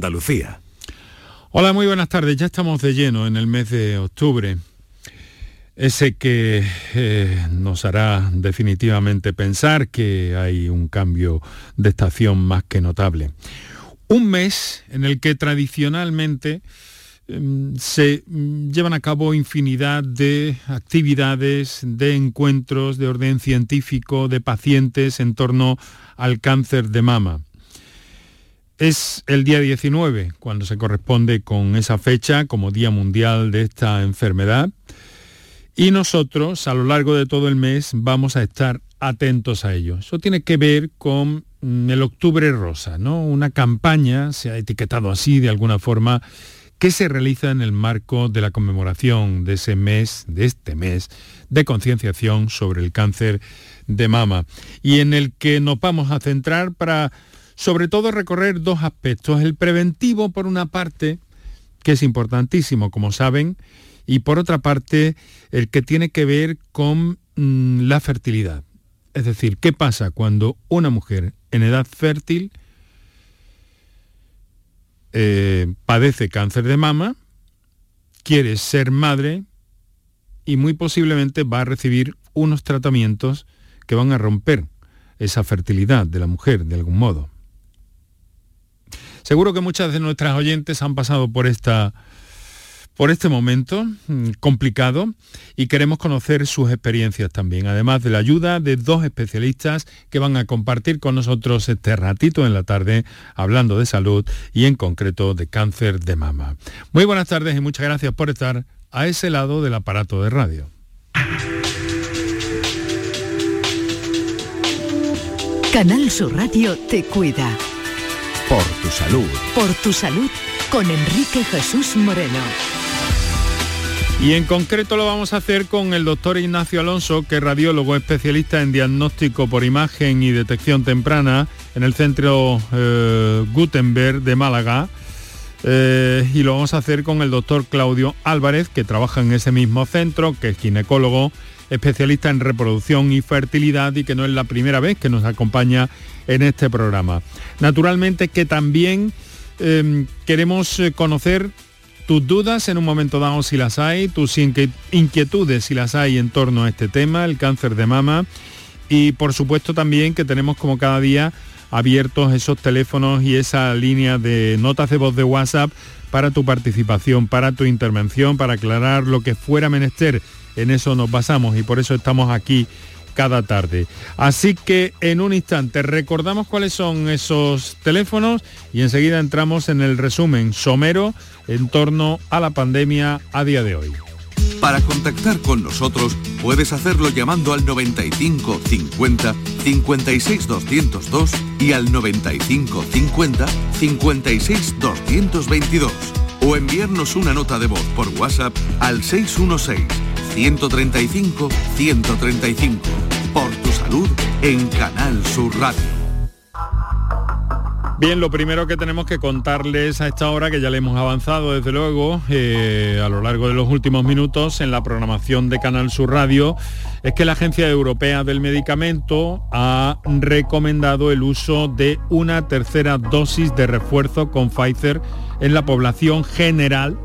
Andalucía. Hola, muy buenas tardes. Ya estamos de lleno en el mes de octubre. Ese que eh, nos hará definitivamente pensar que hay un cambio de estación más que notable. Un mes en el que tradicionalmente em, se mm, llevan a cabo infinidad de actividades, de encuentros de orden científico, de pacientes en torno al cáncer de mama. Es el día 19, cuando se corresponde con esa fecha como Día Mundial de esta enfermedad. Y nosotros, a lo largo de todo el mes, vamos a estar atentos a ello. Eso tiene que ver con mm, el Octubre Rosa, ¿no? Una campaña, se ha etiquetado así de alguna forma, que se realiza en el marco de la conmemoración de ese mes, de este mes, de concienciación sobre el cáncer de mama, y en el que nos vamos a centrar para sobre todo recorrer dos aspectos. El preventivo, por una parte, que es importantísimo, como saben, y por otra parte, el que tiene que ver con mm, la fertilidad. Es decir, ¿qué pasa cuando una mujer en edad fértil eh, padece cáncer de mama, quiere ser madre y muy posiblemente va a recibir unos tratamientos que van a romper esa fertilidad de la mujer de algún modo? Seguro que muchas de nuestras oyentes han pasado por esta por este momento mm, complicado y queremos conocer sus experiencias también, además de la ayuda de dos especialistas que van a compartir con nosotros este ratito en la tarde hablando de salud y en concreto de cáncer de mama. Muy buenas tardes y muchas gracias por estar a ese lado del aparato de radio. Canal Sur Radio te cuida. Por tu salud. Por tu salud con Enrique Jesús Moreno. Y en concreto lo vamos a hacer con el doctor Ignacio Alonso, que es radiólogo especialista en diagnóstico por imagen y detección temprana en el centro eh, Gutenberg de Málaga. Eh, y lo vamos a hacer con el doctor Claudio Álvarez, que trabaja en ese mismo centro, que es ginecólogo, especialista en reproducción y fertilidad y que no es la primera vez que nos acompaña en este programa. Naturalmente que también em, queremos eh, conocer tus dudas en un momento dado si las hay, tus inquietudes si las hay en torno a este tema, el cáncer de mama y por supuesto también que tenemos como cada día abiertos esos teléfonos y esa línea de notas de voz de WhatsApp para tu participación, para tu intervención, para aclarar lo que fuera menester. En eso nos basamos y por eso estamos aquí cada tarde. Así que en un instante recordamos cuáles son esos teléfonos y enseguida entramos en el resumen somero en torno a la pandemia a día de hoy. Para contactar con nosotros puedes hacerlo llamando al 95 50 56 202 y al 95 50 56 222 o enviarnos una nota de voz por WhatsApp al 616 135 135. Por tu salud en Canal Sur Radio. Bien, lo primero que tenemos que contarles a esta hora, que ya le hemos avanzado desde luego eh, a lo largo de los últimos minutos en la programación de Canal Sur Radio, es que la Agencia Europea del Medicamento ha recomendado el uso de una tercera dosis de refuerzo con Pfizer en la población general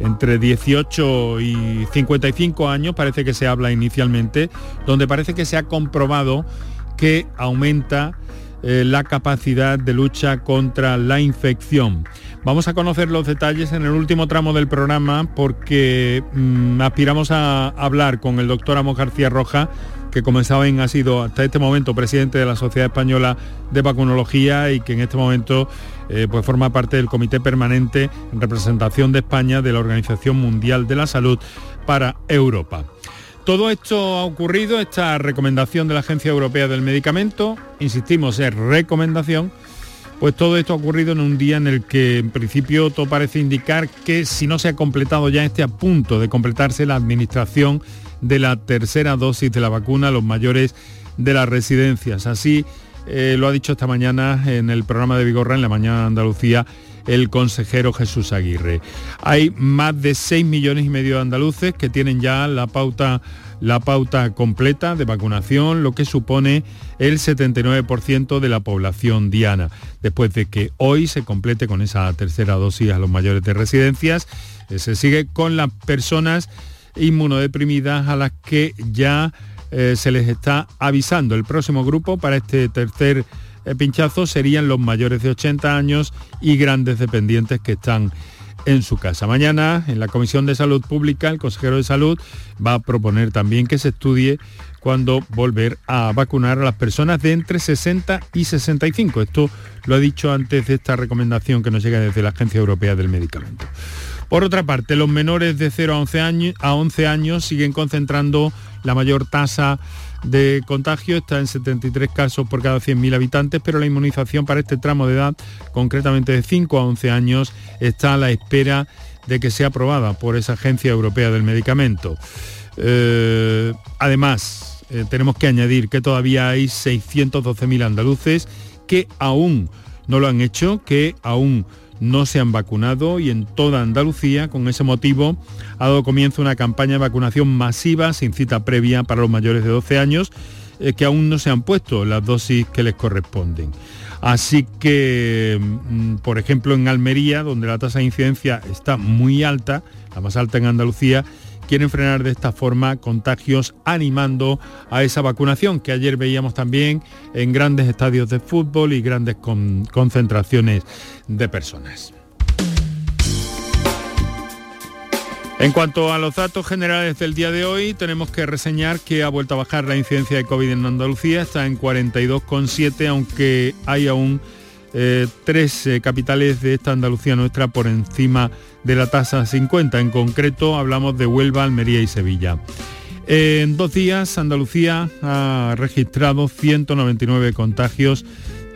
entre 18 y 55 años, parece que se habla inicialmente, donde parece que se ha comprobado que aumenta eh, la capacidad de lucha contra la infección. Vamos a conocer los detalles en el último tramo del programa porque mm, aspiramos a hablar con el doctor Amos García Roja, que como saben ha sido hasta este momento presidente de la Sociedad Española de Vacunología y que en este momento eh, pues forma parte del Comité Permanente en representación de España de la Organización Mundial de la Salud para Europa. Todo esto ha ocurrido, esta recomendación de la Agencia Europea del Medicamento, insistimos, es recomendación, pues todo esto ha ocurrido en un día en el que en principio todo parece indicar que si no se ha completado ya este a punto de completarse la administración de la tercera dosis de la vacuna a los mayores de las residencias. Así eh, lo ha dicho esta mañana en el programa de Vigorra en la mañana de Andalucía el consejero Jesús Aguirre. Hay más de 6 millones y medio de andaluces que tienen ya la pauta la pauta completa de vacunación, lo que supone el 79% de la población diana, después de que hoy se complete con esa tercera dosis a los mayores de residencias, eh, se sigue con las personas inmunodeprimidas a las que ya eh, se les está avisando. El próximo grupo para este tercer eh, pinchazo serían los mayores de 80 años y grandes dependientes que están en su casa. Mañana en la Comisión de Salud Pública el consejero de Salud va a proponer también que se estudie cuándo volver a vacunar a las personas de entre 60 y 65. Esto lo ha dicho antes de esta recomendación que nos llega desde la Agencia Europea del Medicamento. Por otra parte, los menores de 0 a 11 años, a 11 años siguen concentrando la mayor tasa de contagio, está en 73 casos por cada 100.000 habitantes, pero la inmunización para este tramo de edad, concretamente de 5 a 11 años, está a la espera de que sea aprobada por esa Agencia Europea del Medicamento. Eh, además, eh, tenemos que añadir que todavía hay 612.000 andaluces que aún no lo han hecho, que aún no se han vacunado y en toda Andalucía, con ese motivo, ha dado comienzo una campaña de vacunación masiva sin cita previa para los mayores de 12 años eh, que aún no se han puesto las dosis que les corresponden. Así que, mm, por ejemplo, en Almería, donde la tasa de incidencia está muy alta, la más alta en Andalucía, quieren frenar de esta forma contagios animando a esa vacunación que ayer veíamos también en grandes estadios de fútbol y grandes concentraciones de personas. En cuanto a los datos generales del día de hoy, tenemos que reseñar que ha vuelto a bajar la incidencia de COVID en Andalucía, está en 42,7, aunque hay aún eh, tres eh, capitales de esta Andalucía nuestra por encima de la tasa 50. En concreto hablamos de Huelva, Almería y Sevilla. En dos días Andalucía ha registrado 199 contagios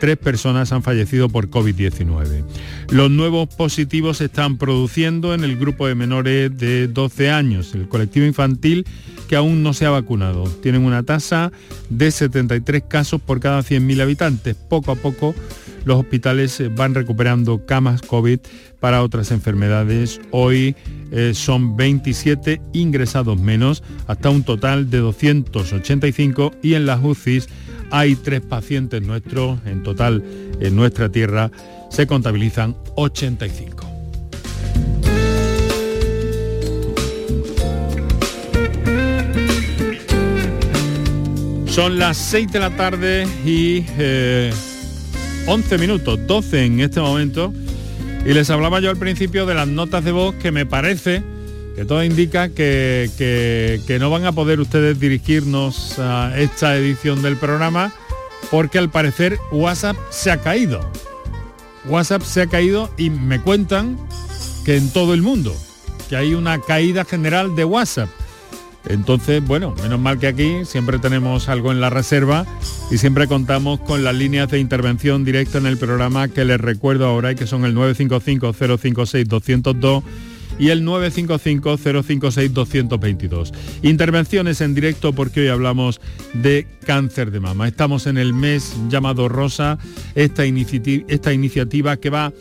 tres personas han fallecido por COVID-19. Los nuevos positivos se están produciendo en el grupo de menores de 12 años, el colectivo infantil que aún no se ha vacunado. Tienen una tasa de 73 casos por cada 100.000 habitantes. Poco a poco los hospitales van recuperando camas COVID para otras enfermedades. Hoy eh, son 27 ingresados menos, hasta un total de 285 y en las UCIs hay tres pacientes nuestros, en total en nuestra tierra se contabilizan 85. Son las 6 de la tarde y 11 eh, minutos, 12 en este momento. Y les hablaba yo al principio de las notas de voz que me parece que todo indica que, no van a poder ustedes dirigirnos a esta edición del programa porque al parecer WhatsApp se ha caído. WhatsApp se ha caído y me cuentan que en todo el mundo, que hay una caída general de WhatsApp. Entonces, bueno, menos mal que aquí siempre tenemos algo en la reserva y siempre contamos con las líneas de intervención directa en el programa que les recuerdo ahora y que son el 955 056 202 y el 955-056-222. Intervenciones en directo porque hoy hablamos de cáncer de mama. Estamos en el mes llamado Rosa, esta, esta iniciativa que va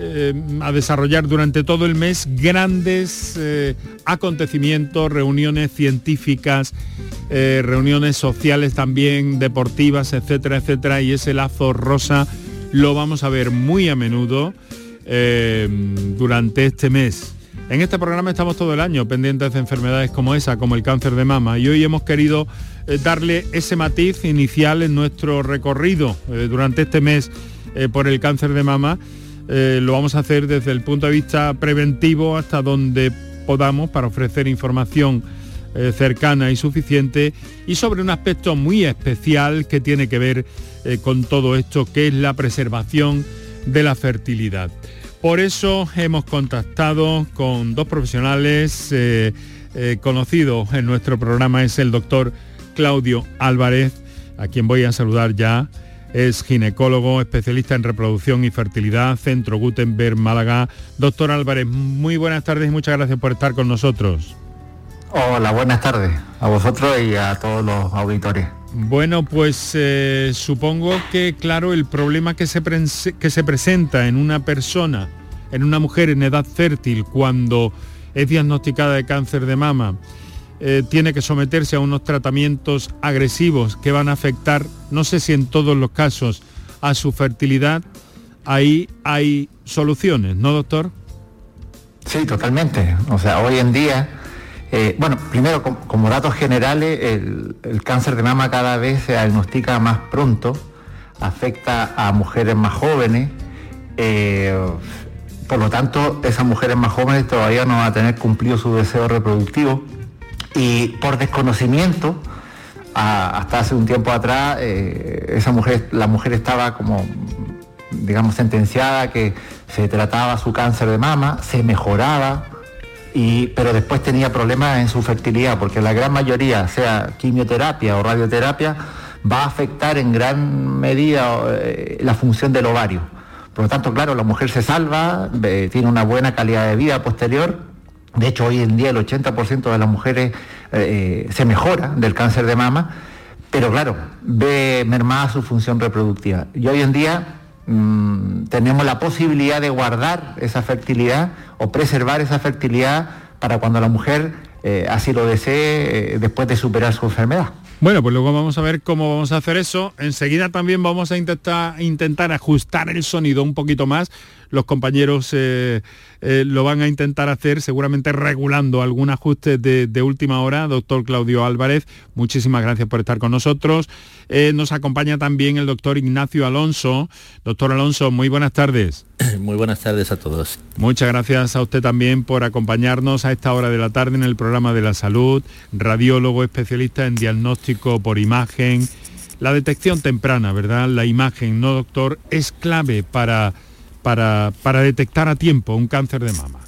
eh, a desarrollar durante todo el mes grandes eh, acontecimientos, reuniones científicas, eh, reuniones sociales también, deportivas, etcétera, etcétera. Y ese lazo rosa lo vamos a ver muy a menudo durante este mes. En este programa estamos todo el año pendientes de enfermedades como esa, como el cáncer de mama, y hoy hemos querido darle ese matiz inicial en nuestro recorrido durante este mes por el cáncer de mama. Lo vamos a hacer desde el punto de vista preventivo hasta donde podamos para ofrecer información cercana y suficiente y sobre un aspecto muy especial que tiene que ver con todo esto, que es la preservación de la fertilidad. Por eso hemos contactado con dos profesionales eh, eh, conocidos en nuestro programa, es el doctor Claudio Álvarez, a quien voy a saludar ya. Es ginecólogo, especialista en reproducción y fertilidad, Centro Gutenberg, Málaga. Doctor Álvarez, muy buenas tardes y muchas gracias por estar con nosotros. Hola, buenas tardes a vosotros y a todos los auditores. Bueno, pues eh, supongo que, claro, el problema que se, que se presenta en una persona, en una mujer en edad fértil, cuando es diagnosticada de cáncer de mama, eh, tiene que someterse a unos tratamientos agresivos que van a afectar, no sé si en todos los casos, a su fertilidad, ahí hay soluciones, ¿no, doctor? Sí, totalmente. O sea, hoy en día, eh, bueno, primero como, datos generales, el, cáncer de mama cada vez se diagnostica más pronto, afecta a mujeres más jóvenes. Eh, por lo tanto, esas mujeres más jóvenes todavía no van a tener cumplido su deseo reproductivo y por desconocimiento, hasta hace un tiempo atrás, eh, esa mujer, la mujer estaba como, digamos, sentenciada que se trataba su cáncer de mama, se mejoraba, y, pero después tenía problemas en su fertilidad, porque la gran mayoría, sea quimioterapia o radioterapia, va a afectar en gran medida eh, la función del ovario. Por lo tanto, claro, la mujer se salva, tiene una buena calidad de vida posterior. De hecho, hoy en día el 80% de las mujeres eh, se mejora del cáncer de mama, pero claro, ve mermada su función reproductiva. Y hoy en día mm, tenemos la posibilidad de guardar esa fertilidad o preservar esa fertilidad para cuando la mujer eh, así lo desee eh, después de superar su enfermedad. Bueno, pues luego vamos a ver cómo vamos a hacer eso. Enseguida también vamos a intentar ajustar el sonido un poquito más. Los compañeros eh, eh, lo van a intentar hacer, seguramente regulando algún ajuste de, última hora. Doctor Claudio Álvarez, muchísimas gracias por estar con nosotros. Eh, nos acompaña también el doctor Ignacio Alonso. Doctor Alonso, muy buenas tardes. Muy buenas tardes a todos. Muchas gracias a usted también por acompañarnos a esta hora de la tarde en el programa de la salud, radiólogo especialista en diagnóstico por imagen. La detección temprana, ¿verdad? La imagen, ¿no, doctor? Es clave para, para, para detectar a tiempo un cáncer de mama.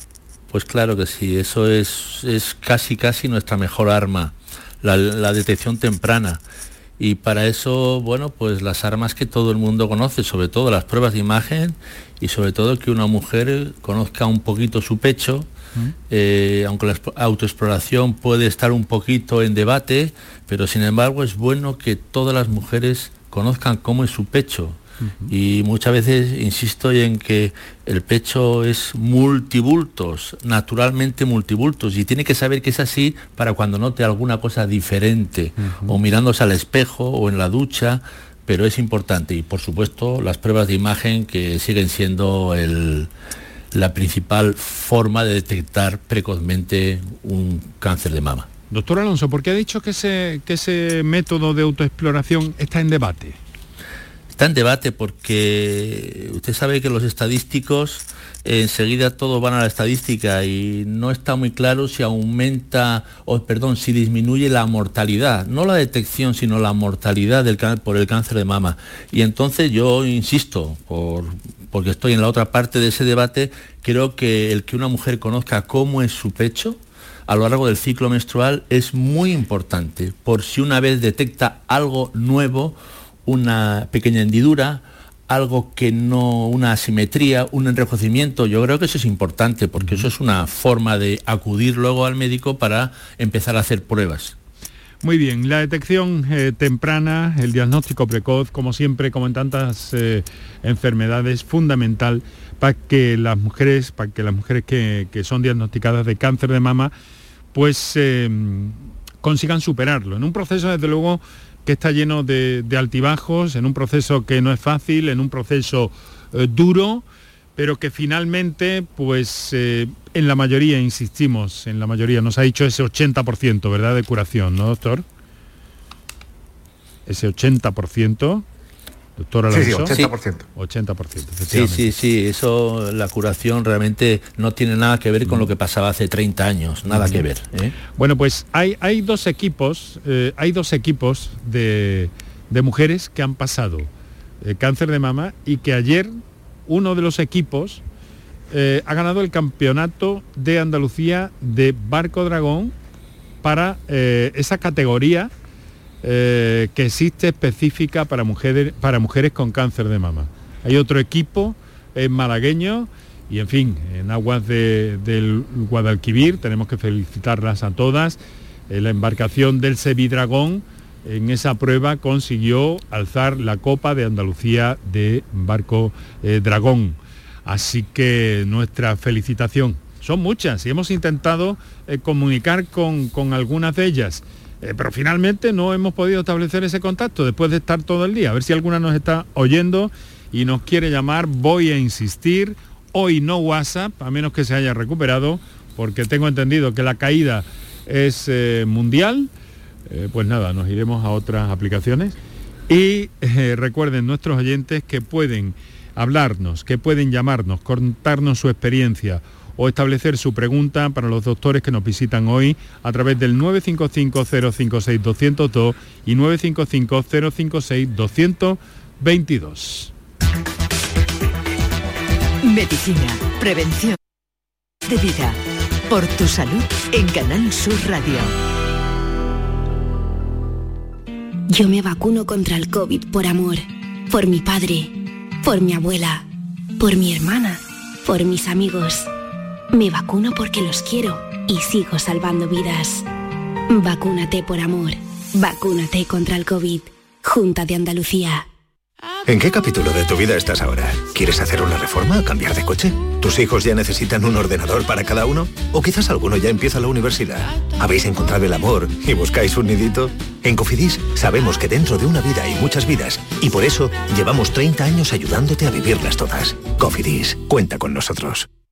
Pues claro que sí, eso es, es casi casi nuestra mejor arma, la, la detección temprana. Y para eso, bueno, pues las armas que todo el mundo conoce, sobre todo las pruebas de imagen y sobre todo que una mujer conozca un poquito su pecho, eh, aunque la autoexploración puede estar un poquito en debate, pero sin embargo es bueno que todas las mujeres conozcan cómo es su pecho, y muchas veces insisto en que el pecho es multibultos, naturalmente multibultos, y tiene que saber que es así para cuando note alguna cosa diferente, o mirándose al espejo o en la ducha, pero es importante. Y por supuesto las pruebas de imagen que siguen siendo la principal forma de detectar precozmente un cáncer de mama. Doctor Alonso, ¿por qué ha dicho que que ese método de autoexploración está en debate? Está en debate porque usted sabe que los estadísticos enseguida todos van a la estadística y no está muy claro si aumenta o perdón, si disminuye la mortalidad, no la detección, sino la mortalidad del, por el cáncer de mama. Y entonces yo insisto, por, porque estoy en la otra parte de ese debate, creo que el que una mujer conozca cómo es su pecho, a lo largo del ciclo menstrual es muy importante, por si una vez detecta algo nuevo una pequeña hendidura, algo que no, una asimetría, un enrojecimiento, yo creo que eso es importante porque eso es una forma de acudir luego al médico para empezar a hacer pruebas. Muy bien, la detección eh, temprana, el diagnóstico precoz, como siempre, como en tantas eh, enfermedades, fundamental para que las mujeres, para que las mujeres que, son diagnosticadas de cáncer de mama, pues eh, consigan superarlo. En un proceso, desde luego, que está lleno de, altibajos, en un proceso que no es fácil, en un proceso eh, duro, pero que finalmente, pues eh, en la mayoría, insistimos, en la mayoría, nos ha dicho ese 80%, ¿verdad?, de curación, ¿no, doctor? Ese 80%. Doctor Alonso. Sí, 80%. 80%. Sí, sí, sí, eso, la curación realmente no tiene nada que ver con lo que pasaba hace 30 años, nada que ver. ¿eh? Bueno, pues hay, hay dos equipos, eh, hay dos equipos de, mujeres que han pasado eh, cáncer de mama y que ayer uno de los equipos ha ganado el campeonato de Andalucía de Barco Dragón para esa categoría eh, que existe específica para mujeres, para mujeres con cáncer de mama. Hay otro equipo, es malagueño, y en fin, en aguas del Guadalquivir, tenemos que felicitarlas a todas. Eh, la embarcación del Sevidragón en esa prueba consiguió alzar la Copa de Andalucía de Barco eh, Dragón. Así que nuestra felicitación son muchas y hemos intentado comunicar con, con, algunas de ellas. Eh, pero finalmente no hemos podido establecer ese contacto después de estar todo el día. A ver si alguna nos está oyendo y nos quiere llamar. Voy a insistir. Hoy no WhatsApp, a menos que se haya recuperado, porque tengo entendido que la caída es eh, mundial. pues nada, nos iremos a otras aplicaciones. Y recuerden nuestros oyentes que pueden hablarnos, que pueden llamarnos, contarnos su experiencia o establecer su pregunta para los doctores que nos visitan hoy a través del 955-056-202 y 955-056-222. Medicina, prevención de vida. Por tu salud en Canal Sur Radio. Yo me vacuno contra el COVID por amor, por mi padre por mi abuela, por mi hermana, por mis amigos. Me vacuno porque los quiero y sigo salvando vidas. Vacúnate por amor. Vacúnate contra el COVID. Junta de Andalucía. ¿En qué capítulo de tu vida estás ahora? ¿Quieres hacer una reforma o cambiar de coche? ¿Tus hijos ya necesitan un ordenador para cada uno? ¿O quizás alguno ya empieza la universidad? ¿Habéis encontrado el amor y buscáis un nidito? En Cofidis sabemos que dentro de una vida hay muchas vidas y por eso llevamos 30 años ayudándote a vivirlas todas. Cofidis, cuenta con nosotros.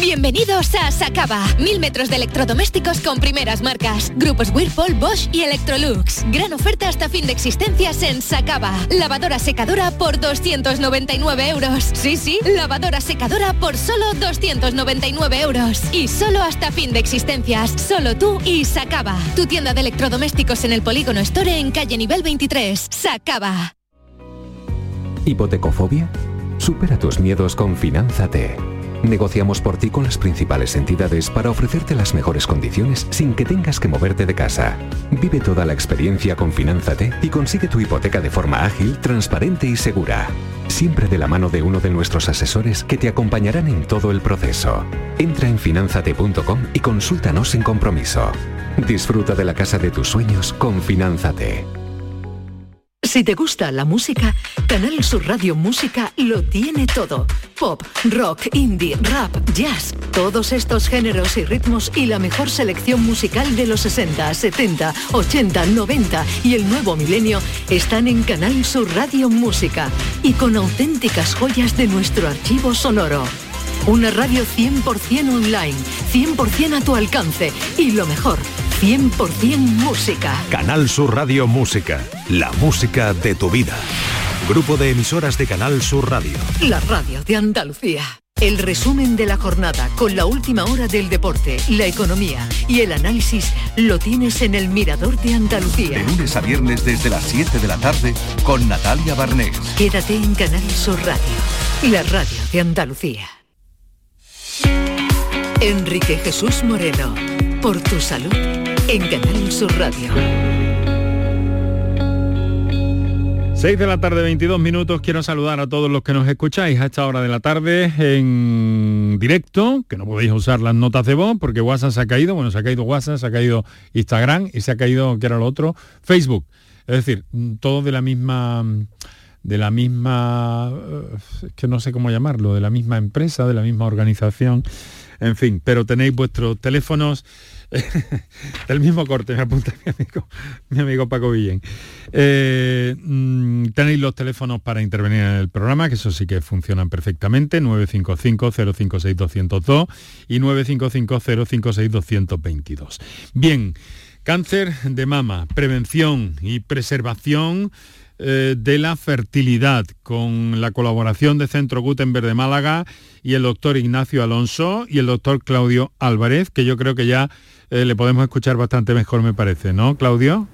Bienvenidos a Sacaba. Mil metros de electrodomésticos con primeras marcas. Grupos Whirlpool, Bosch y Electrolux. Gran oferta hasta fin de existencias en Sacaba. Lavadora secadora por 299 euros. Sí, sí, lavadora secadora por solo 299 euros. Y solo hasta fin de existencias. Solo tú y Sacaba. Tu tienda de electrodomésticos en el Polígono Store en calle nivel 23. Sacaba. ¿Hipotecofobia? Supera tus miedos con Finanzate. Negociamos por ti con las principales entidades para ofrecerte las mejores condiciones sin que tengas que moverte de casa. Vive toda la experiencia con Finanzate y consigue tu hipoteca de forma ágil, transparente y segura. Siempre de la mano de uno de nuestros asesores que te acompañarán en todo el proceso. Entra en finanzate.com y consúltanos sin compromiso. Disfruta de la casa de tus sueños con Finanzate. Si te gusta la música, Canal Sur Radio Música lo tiene todo. Pop, rock, indie, rap, jazz, todos estos géneros y ritmos y la mejor selección musical de los 60, 70, 80, 90 y el nuevo milenio están en Canal Sur Radio Música y con auténticas joyas de nuestro archivo sonoro. Una radio 100% online, 100% a tu alcance y lo mejor, 100% música. Canal Sur Radio Música, la música de tu vida. Grupo de emisoras de Canal Sur Radio. La radio de Andalucía. El resumen de la jornada con la última hora del deporte, la economía y el análisis lo tienes en el Mirador de Andalucía. De lunes a viernes desde las 7 de la tarde con Natalia Barnés. Quédate en Canal Sur Radio, la radio de Andalucía. Enrique Jesús Moreno, por tu salud en Canal Sur Radio. 6 de la tarde, 22 minutos. Quiero saludar a todos los que nos escucháis a esta hora de la tarde en directo, que no podéis usar las notas de voz porque WhatsApp se ha caído. Bueno, se ha caído WhatsApp, se ha caído Instagram y se ha caído, ¿qué era lo otro? Facebook. Es decir, todo de la misma de la misma, eh, que no sé cómo llamarlo, de la misma empresa, de la misma organización, en fin, pero tenéis vuestros teléfonos del mismo corte, me apunta mi amigo, mi amigo Paco Villén. Eh, mm, tenéis los teléfonos para intervenir en el programa, que eso sí que funcionan perfectamente, 955-056-202 y 955-056-222. Bien, cáncer de mama, prevención y preservación eh, de la fertilidad, con la colaboración de Centro Gutenberg de Málaga y el doctor Ignacio Alonso y el doctor Claudio Álvarez, que yo creo que ya eh, le podemos escuchar bastante mejor, me parece, ¿no, Claudio?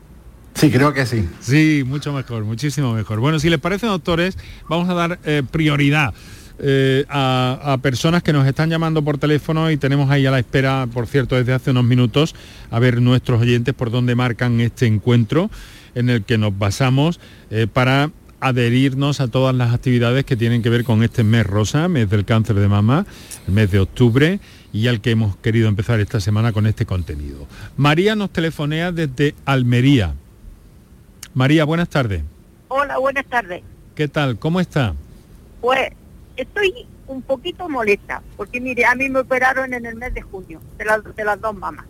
Sí, creo que sí. Sí, mucho mejor, muchísimo mejor. Bueno, si les parece, doctores, vamos a dar eh, prioridad eh, a, a personas que nos están llamando por teléfono y tenemos ahí a la espera, por cierto, desde hace unos minutos, a ver nuestros oyentes por dónde marcan este encuentro en el que nos basamos eh, para adherirnos a todas las actividades que tienen que ver con este mes rosa, mes del cáncer de mama, el mes de octubre, y al que hemos querido empezar esta semana con este contenido. María nos telefonea desde Almería. María, buenas tardes. Hola, buenas tardes. ¿Qué tal? ¿Cómo está? Pues estoy un poquito molesta, porque mire, a mí me operaron en el mes de junio, de, las de las dos mamás.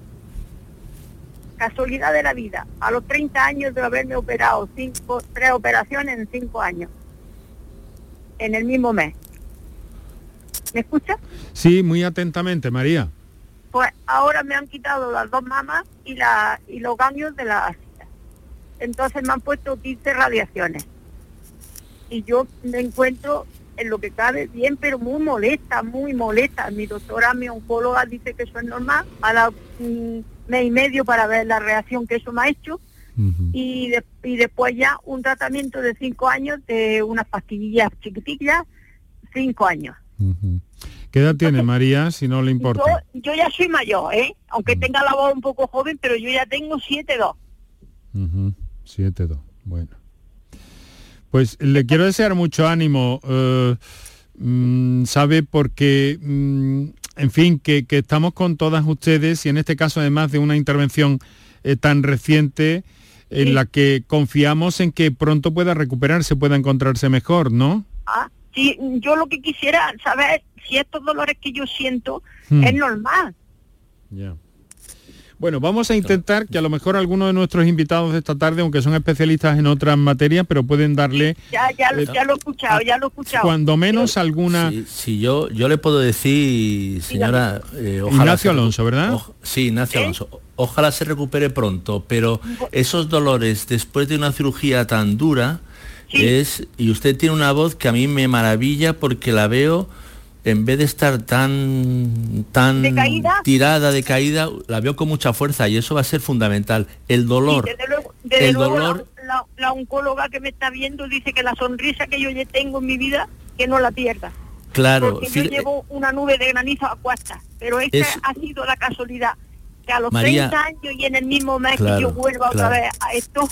Casualidad de la vida, a los 30 años de haberme operado, cinco, tres operaciones en cinco años, en el mismo mes. ¿Me escucha? Sí, muy atentamente, María. Pues ahora me han quitado las dos mamas y, la, y los ganglios de la ácida. Entonces me han puesto 15 radiaciones. Y yo me encuentro en lo que cabe bien, pero muy molesta, muy molesta. Mi doctora, mi oncóloga dice que eso es normal. A la mm, mes y medio para ver la reacción que eso me ha hecho. y, de- y después ya un tratamiento de cinco años de unas pastillas chiquitillas, cinco años. ¿Qué edad tiene María, si no le importa? Yo, yo ya soy mayor, ¿eh? Aunque tenga la voz un poco joven, pero yo ya tengo 7-2. Ujú, siete, dos. Bueno. Pues le quiero desear mucho ánimo, eh, mm, sabe, porque, mm, en fin, que, que estamos con todas ustedes y en este caso además de una intervención eh, tan reciente en la que confiamos en que pronto pueda recuperarse, pueda encontrarse mejor, ¿no? Ah, sí, yo lo que quisiera saber si estos dolores que yo siento Hmm. es normal. Ya. Bueno, vamos a intentar que a lo mejor algunos de nuestros invitados de esta tarde, aunque son especialistas en otras materias, pero pueden darle Ya, ya, Eh, ya lo he escuchado, ya lo he escuchado. cuando menos alguna... Si, si yo, yo le puedo decir, señora, eh, ojalá Ignacio se Alonso, ¿verdad? Sí, Ignacio Alonso. O- Ojalá se recupere pronto, pero esos dolores después de una cirugía tan dura es y usted tiene una voz que a mí me maravilla porque la veo en vez de estar tan tan ¿Decaída? tirada de caída, la veo con mucha fuerza y eso va a ser fundamental. El dolor, Sí, desde luego, desde el luego dolor la, la- la oncóloga que me está viendo dice que la sonrisa que yo ya tengo en mi vida, que no la pierda. claro, Porque yo fíjate- llevo una nube de granizo a cuestas, pero esta Es- ha sido la casualidad. Que a los María- 30 años y en el mismo mes que yo vuelva otra claro. vez a esto,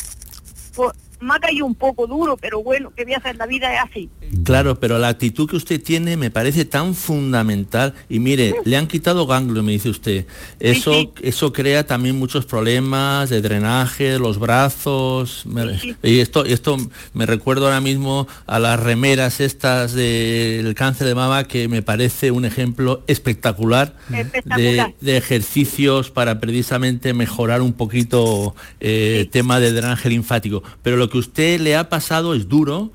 pues me ha caído un poco duro, pero bueno, ¿qué voy a hacer? La vida es así. Claro, pero la actitud que usted tiene me parece tan fundamental. Y mire, le han quitado ganglio, me dice usted. Eso, eso crea también muchos problemas de drenaje, los brazos. Me- Y esto, esto me recuerdo ahora mismo a las remeras estas del cáncer de mama, que me parece un ejemplo espectacular de, ejercicios para precisamente mejorar un poquito eh, el tema del drenaje linfático. Pero lo que usted le ha pasado es duro,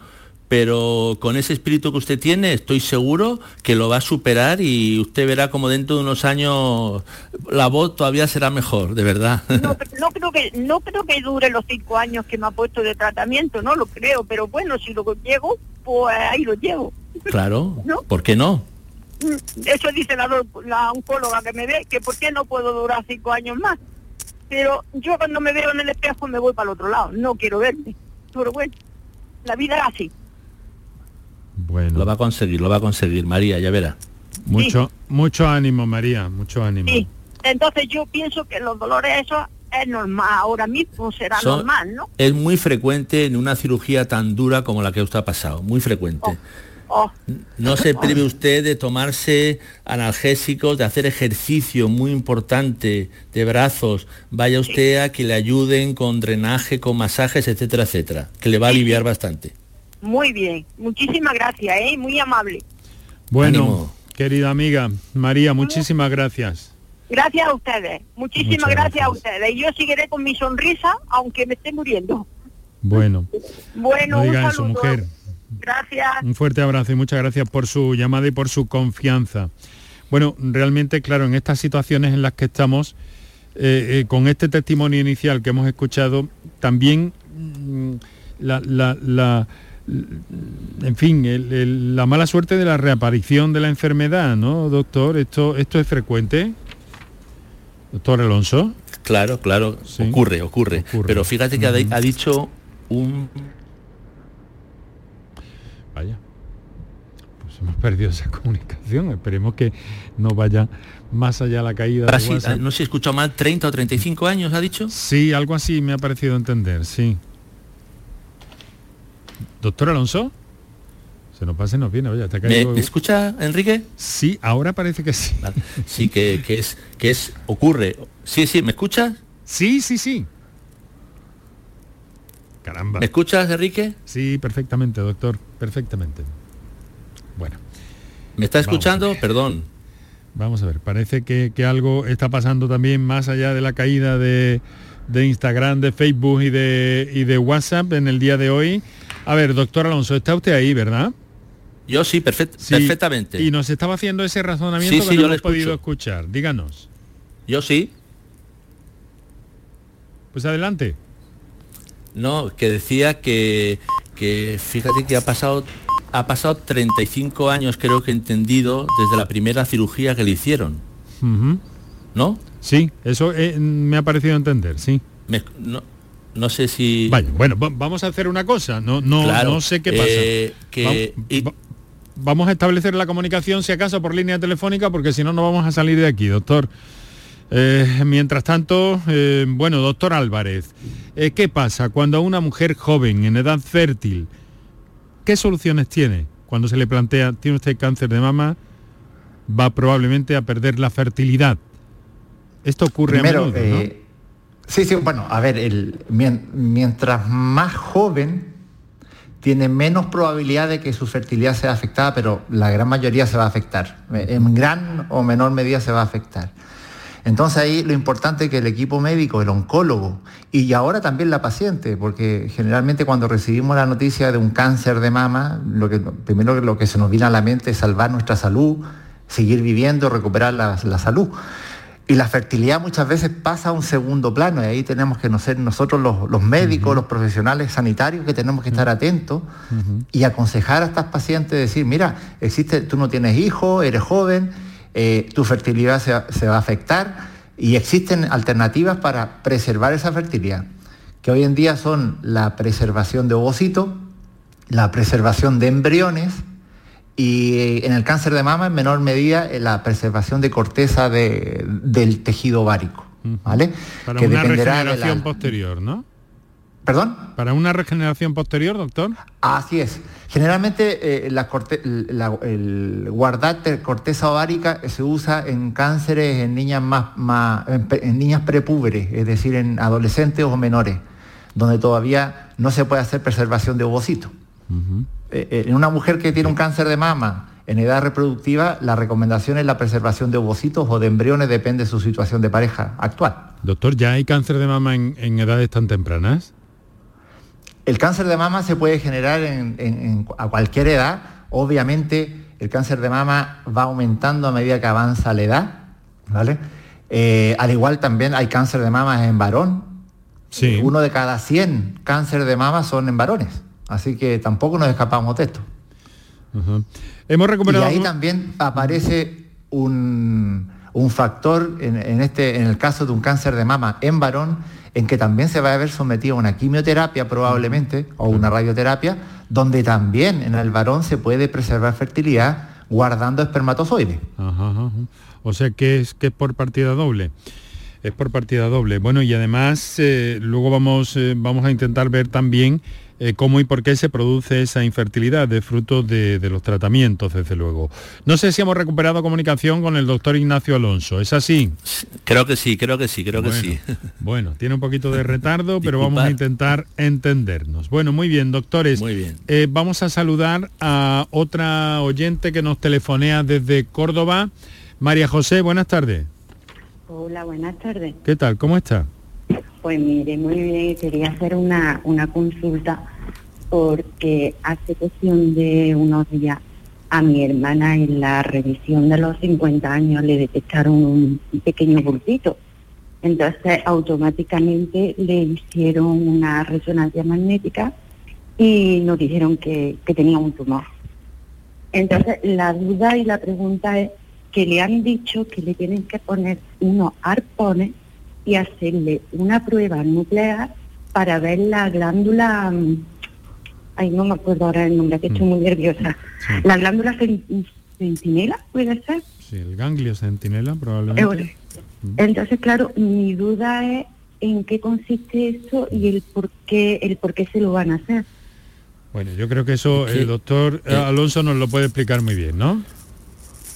pero con ese espíritu que usted tiene estoy seguro que lo va a superar y usted verá como dentro de unos años la voz todavía será mejor, de verdad. No, pero no creo que no creo que dure los cinco años que me ha puesto de tratamiento, no lo creo, pero bueno, si lo llego, pues ahí lo llevo. claro, ¿No? ¿por qué no? Mm, Eso dice la, la oncóloga que me ve, que por qué no puedo durar cinco años más. Pero yo cuando me veo en el espejo me voy para el otro lado, no quiero verme. Pero bueno, la vida es así. Bueno. Lo va a conseguir, lo va a conseguir, María, ya verá. Mucho, mucho ánimo, María, mucho ánimo. Sí. Entonces yo pienso que los dolores esos es normal, ahora mismo será Son- normal, ¿no? Es muy frecuente en una cirugía tan dura como la que usted ha pasado, muy frecuente. Oh, No se prive usted de tomarse analgésicos, de hacer ejercicio muy importante de brazos. Vaya usted a que le ayuden con drenaje, con masajes, etcétera, etcétera, que le va a aliviar bastante. muy bien, muchísimas gracias, ¿eh? Muy amable. Bueno, Ánimo. querida amiga, María, muchísimas gracias. Gracias a ustedes, muchísimas gracias, a ustedes. Y yo seguiré con mi sonrisa, aunque me esté muriendo. Bueno, Bueno, no un saludo. mujer. Gracias. Un fuerte abrazo y muchas gracias por su llamada y por su confianza. Bueno, realmente, claro, en estas situaciones en las que estamos, eh, eh, con este testimonio inicial que hemos escuchado, también mm, la, la- la- en fin, el- el- la mala suerte de la reaparición de la enfermedad, ¿no, doctor? ¿Esto, esto es frecuente? Doctor Alonso. Claro, claro, ocurre, ocurre, Pero fíjate que ha dicho un Vaya. Pues hemos perdido esa comunicación. Esperemos que no vaya más allá la caída Ahora de sí, WhatsApp. no sé si he escuchado mal, 30 o 35 años, ¿ha dicho? Sí, algo así me ha parecido entender, sí. Doctor Alonso, se nos pasa y nos viene, oye, te ha ¿Me, escucha, Enrique? Sí, ahora parece que sí. Vale. Sí, que, que es, que es, ocurre. Sí, sí, ¿me escuchas? Sí, sí, sí. Caramba. ¿Me escuchas, Enrique? Sí, perfectamente, doctor, perfectamente. Bueno, ¿Me está escuchando? Perdón. vamos a ver, parece que, que algo está pasando también más allá de la caída de, de Instagram, de Facebook y de, y de WhatsApp en el día de hoy. A ver, doctor Alonso, está usted ahí, ¿verdad? Yo sí, perfect- Sí, perfectamente. Y nos estaba haciendo ese razonamiento Sí, que sí, no yo hemos podido escuchar. Díganos. Yo sí. Pues adelante. No, que decía que, que fíjate que ha pasado ha pasado 35 años creo que he entendido desde la primera cirugía que le hicieron. ¿no? Sí, eso eh, me ha parecido entender, sí. Me- no, no sé si Vaya, bueno, va- vamos a hacer una cosa. No, no, Claro, no sé qué pasa. eh, que- Va- y- va- vamos a establecer la comunicación, si acaso, por línea telefónica, porque si no, no vamos a salir de aquí, doctor. Eh, mientras tanto, eh, bueno, doctor Álvarez, eh, ¿qué pasa cuando una mujer joven, en edad fértil, qué soluciones tiene cuando se le plantea, tiene usted cáncer de mama, va probablemente a perder la fertilidad? Esto ocurre Primero, a menudo, ¿no? sí, sí, bueno, a ver, el- mien- mientras más joven, tiene menos probabilidad de que su fertilidad sea afectada, pero la gran mayoría se va a afectar. En gran o menor medida se va a afectar. Entonces ahí lo importante es que el equipo médico, el oncólogo y ahora también la paciente, porque generalmente cuando recibimos la noticia de un cáncer de mama, lo que, primero lo que se nos viene a la mente es salvar nuestra salud, seguir viviendo, recuperar la, la salud. Y la fertilidad muchas veces pasa a un segundo plano y ahí tenemos que no ser nosotros los, los médicos, los profesionales sanitarios que tenemos que estar atentos y aconsejar a estas pacientes, decir, mira, existe, tú no tienes hijos, eres joven, eh, tu fertilidad se, va- se va a afectar y existen alternativas para preservar esa fertilidad, que hoy en día son la preservación de ovocitos, la preservación de embriones y eh, en el cáncer de mama en menor medida eh, la preservación de corteza de- del tejido ovárico, ¿vale? Para Que una dependerá de la- posterior, ¿no? ¿Perdón? Para una regeneración posterior, doctor. Así es. Generalmente eh, la corte- la- el guardar te- corteza ovárica se usa en cánceres en niñas más, más- en, niñas prepúberes, es decir, en adolescentes o menores, donde todavía no se puede hacer preservación de ovocitos. Eh, eh, en una mujer que tiene un cáncer de mama en edad reproductiva, la recomendación es la preservación de ovocitos o de embriones, depende de su situación de pareja actual. Doctor, ¿ya hay cáncer de mama en, en edades tan tempranas? El cáncer de mama se puede generar en- en- en- a cualquier edad. Obviamente, el cáncer de mama va aumentando a medida que avanza la edad, ¿vale? Eh, al igual también hay cáncer de mama en varón. Sí. Uno de cada 100 cáncer de mama son en varones. Así que tampoco nos escapamos de esto. Hemos Y recuperado... ahí también aparece un, un factor en, en este, en el caso de un cáncer de mama en varón, en que también se va a ver sometido a una quimioterapia probablemente o una radioterapia, donde también en el varón se puede preservar fertilidad guardando espermatozoides. Ajá, ajá. O sea que es que es por partida doble. Es por partida doble. Bueno, y además eh, luego vamos, eh, vamos a intentar ver también eh, cómo y por qué se produce esa infertilidad de fruto de, de los tratamientos, desde luego. No sé si hemos recuperado comunicación con el doctor Ignacio Alonso. ¿Es así? Creo que sí, creo que sí, creo Bueno, que sí. Bueno, tiene un poquito de retardo, pero vamos a intentar entendernos. Bueno, muy bien, doctores. Muy bien. Eh, vamos a saludar a otra oyente que nos telefonea desde Córdoba. María José, buenas tardes. Hola, buenas tardes. ¿Qué tal? ¿Cómo está? Pues mire, muy bien, quería hacer una, una consulta porque hace cuestión de unos días a mi hermana en la revisión de los 50 años le detectaron un pequeño bultito. Entonces automáticamente le hicieron una resonancia magnética y nos dijeron que, que tenía un tumor. Entonces la duda y la pregunta es que le han dicho que le tienen que poner unos arpones y hacerle una prueba nuclear para ver la glándula mm, ay, no me acuerdo ahora el nombre, que estoy muy nerviosa. La glándula centinela, ¿puede ser? Sí, el ganglio centinela probablemente. Entonces, claro, mi duda es en qué consiste eso y el por qué, el por qué se lo van a hacer. Bueno, yo creo que eso el doctor Alonso nos lo puede explicar muy bien, ¿no?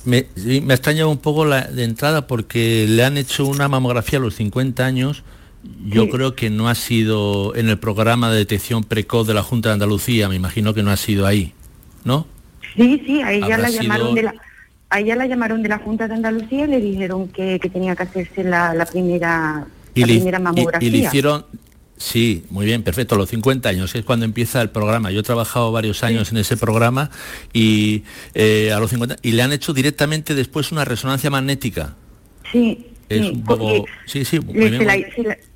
Me, me extraña un poco la de entrada porque le han hecho una mamografía a los 50 años. Yo creo que no ha sido en el programa de detección precoz de la Junta de Andalucía, me imagino que no ha sido ahí, ¿no? Sí, sí, a ella la llamaron de la la llamaron de la Junta de Andalucía y le dijeron que, tenía que hacerse la, primera primera mamografía. Y, le hicieron Sí, muy bien, perfecto. Los 50 años es cuando empieza el programa. Yo he trabajado varios años en ese programa y eh, a los 50 y le han hecho directamente después una resonancia magnética. Sí. Es un poco. Sí, sí.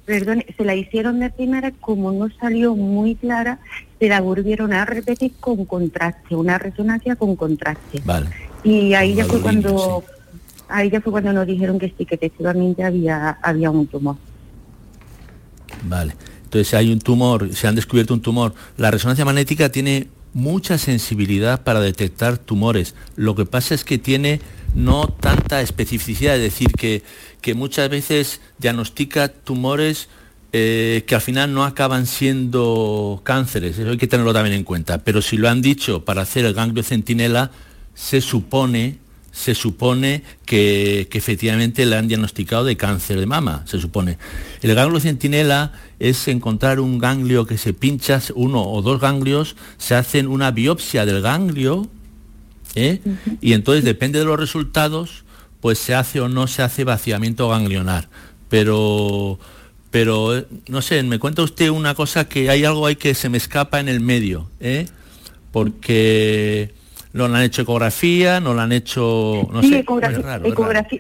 perdón, se la hicieron de primera, como no salió muy clara, se la volvieron a repetir con contraste, una resonancia con contraste. Vale. Y ahí ya fue cuando, ahí ya fue cuando nos dijeron que sí, que efectivamente había, había un tumor. Vale. Entonces, hay un tumor, se han descubierto un tumor, la resonancia magnética tiene mucha sensibilidad para detectar tumores. Lo que pasa es que tiene no tanta especificidad, es decir, que, que muchas veces diagnostica tumores eh, que al final no acaban siendo cánceres, eso hay que tenerlo también en cuenta. Pero si lo han dicho para hacer el ganglio centinela, se supone se supone que, efectivamente le han diagnosticado de cáncer de mama, se supone. El ganglio centinela es encontrar un ganglio que se pincha, uno o dos ganglios, se hacen una biopsia del ganglio, ¿eh? y entonces depende de los resultados, pues se hace o no se hace vaciamiento ganglionar. Pero, pero no sé, me cuenta usted una cosa que hay algo ahí que se me escapa en el medio, ¿eh? porque no le han hecho ecografía, no le han hecho... No sí, ecografía,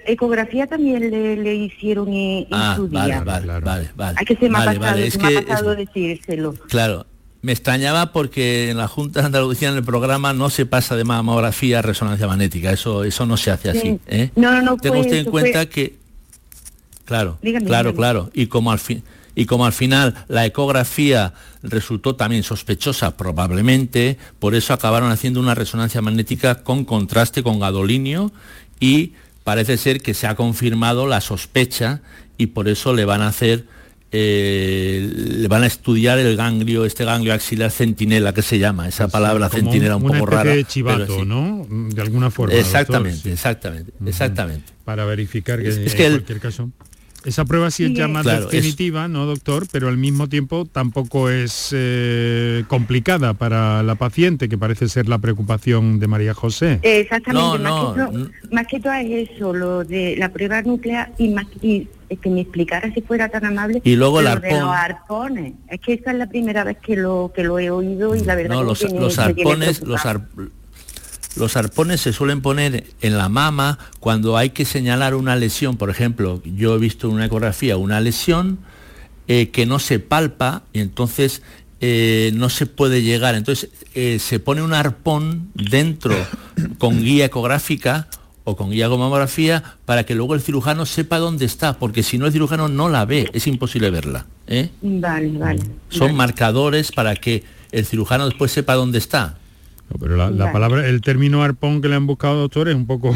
ecografía, también le, hicieron en, ah, su día. Vale, vale, vale. Hay que se me ha pasado, decírselo. Claro, me extrañaba porque en la Junta de Andalucía en el programa no se pasa de mamografía a resonancia magnética, eso, eso no se hace así. ¿eh? No, no, no. Tengo usted en cuenta que... Claro, claro, claro. Y como al fin y como al final la ecografía resultó también sospechosa probablemente, por eso acabaron haciendo una resonancia magnética con contraste con gadolinio y parece ser que se ha confirmado la sospecha y por eso le van a hacer eh, le van a estudiar el ganglio, este ganglio axilar centinela que se llama, esa palabra centinela un, poco rara. De chivato, ¿no? De alguna forma. Exactamente, exactamente, exactamente. Para verificar que es, que en cualquier caso. Esa prueba sí es ya más definitiva, ¿no, doctor? Pero al mismo tiempo tampoco es eh, complicada para la paciente, que parece ser la preocupación de María José. Exactamente, más, que todo, es eso, lo de la prueba nuclear y más que, que me explicara si fuera tan amable. Y luego el arpón. de los arpones. Es que esa es la primera vez que lo que lo he oído y la verdad no, los, los arpones, los, los arpones se suelen poner en la mama cuando hay que señalar una lesión. Por ejemplo, yo he visto en una ecografía una lesión eh, que no se palpa y entonces eh, no se puede llegar. Entonces eh, se pone un arpón dentro con guía ecográfica o con guía con mamografía para que luego el cirujano sepa dónde está, porque si no el cirujano no la ve, es imposible verla. Vale, vale. Son marcadores para que el cirujano después sepa dónde está pero la, palabra, el término arpón que le han buscado, doctor, es un poco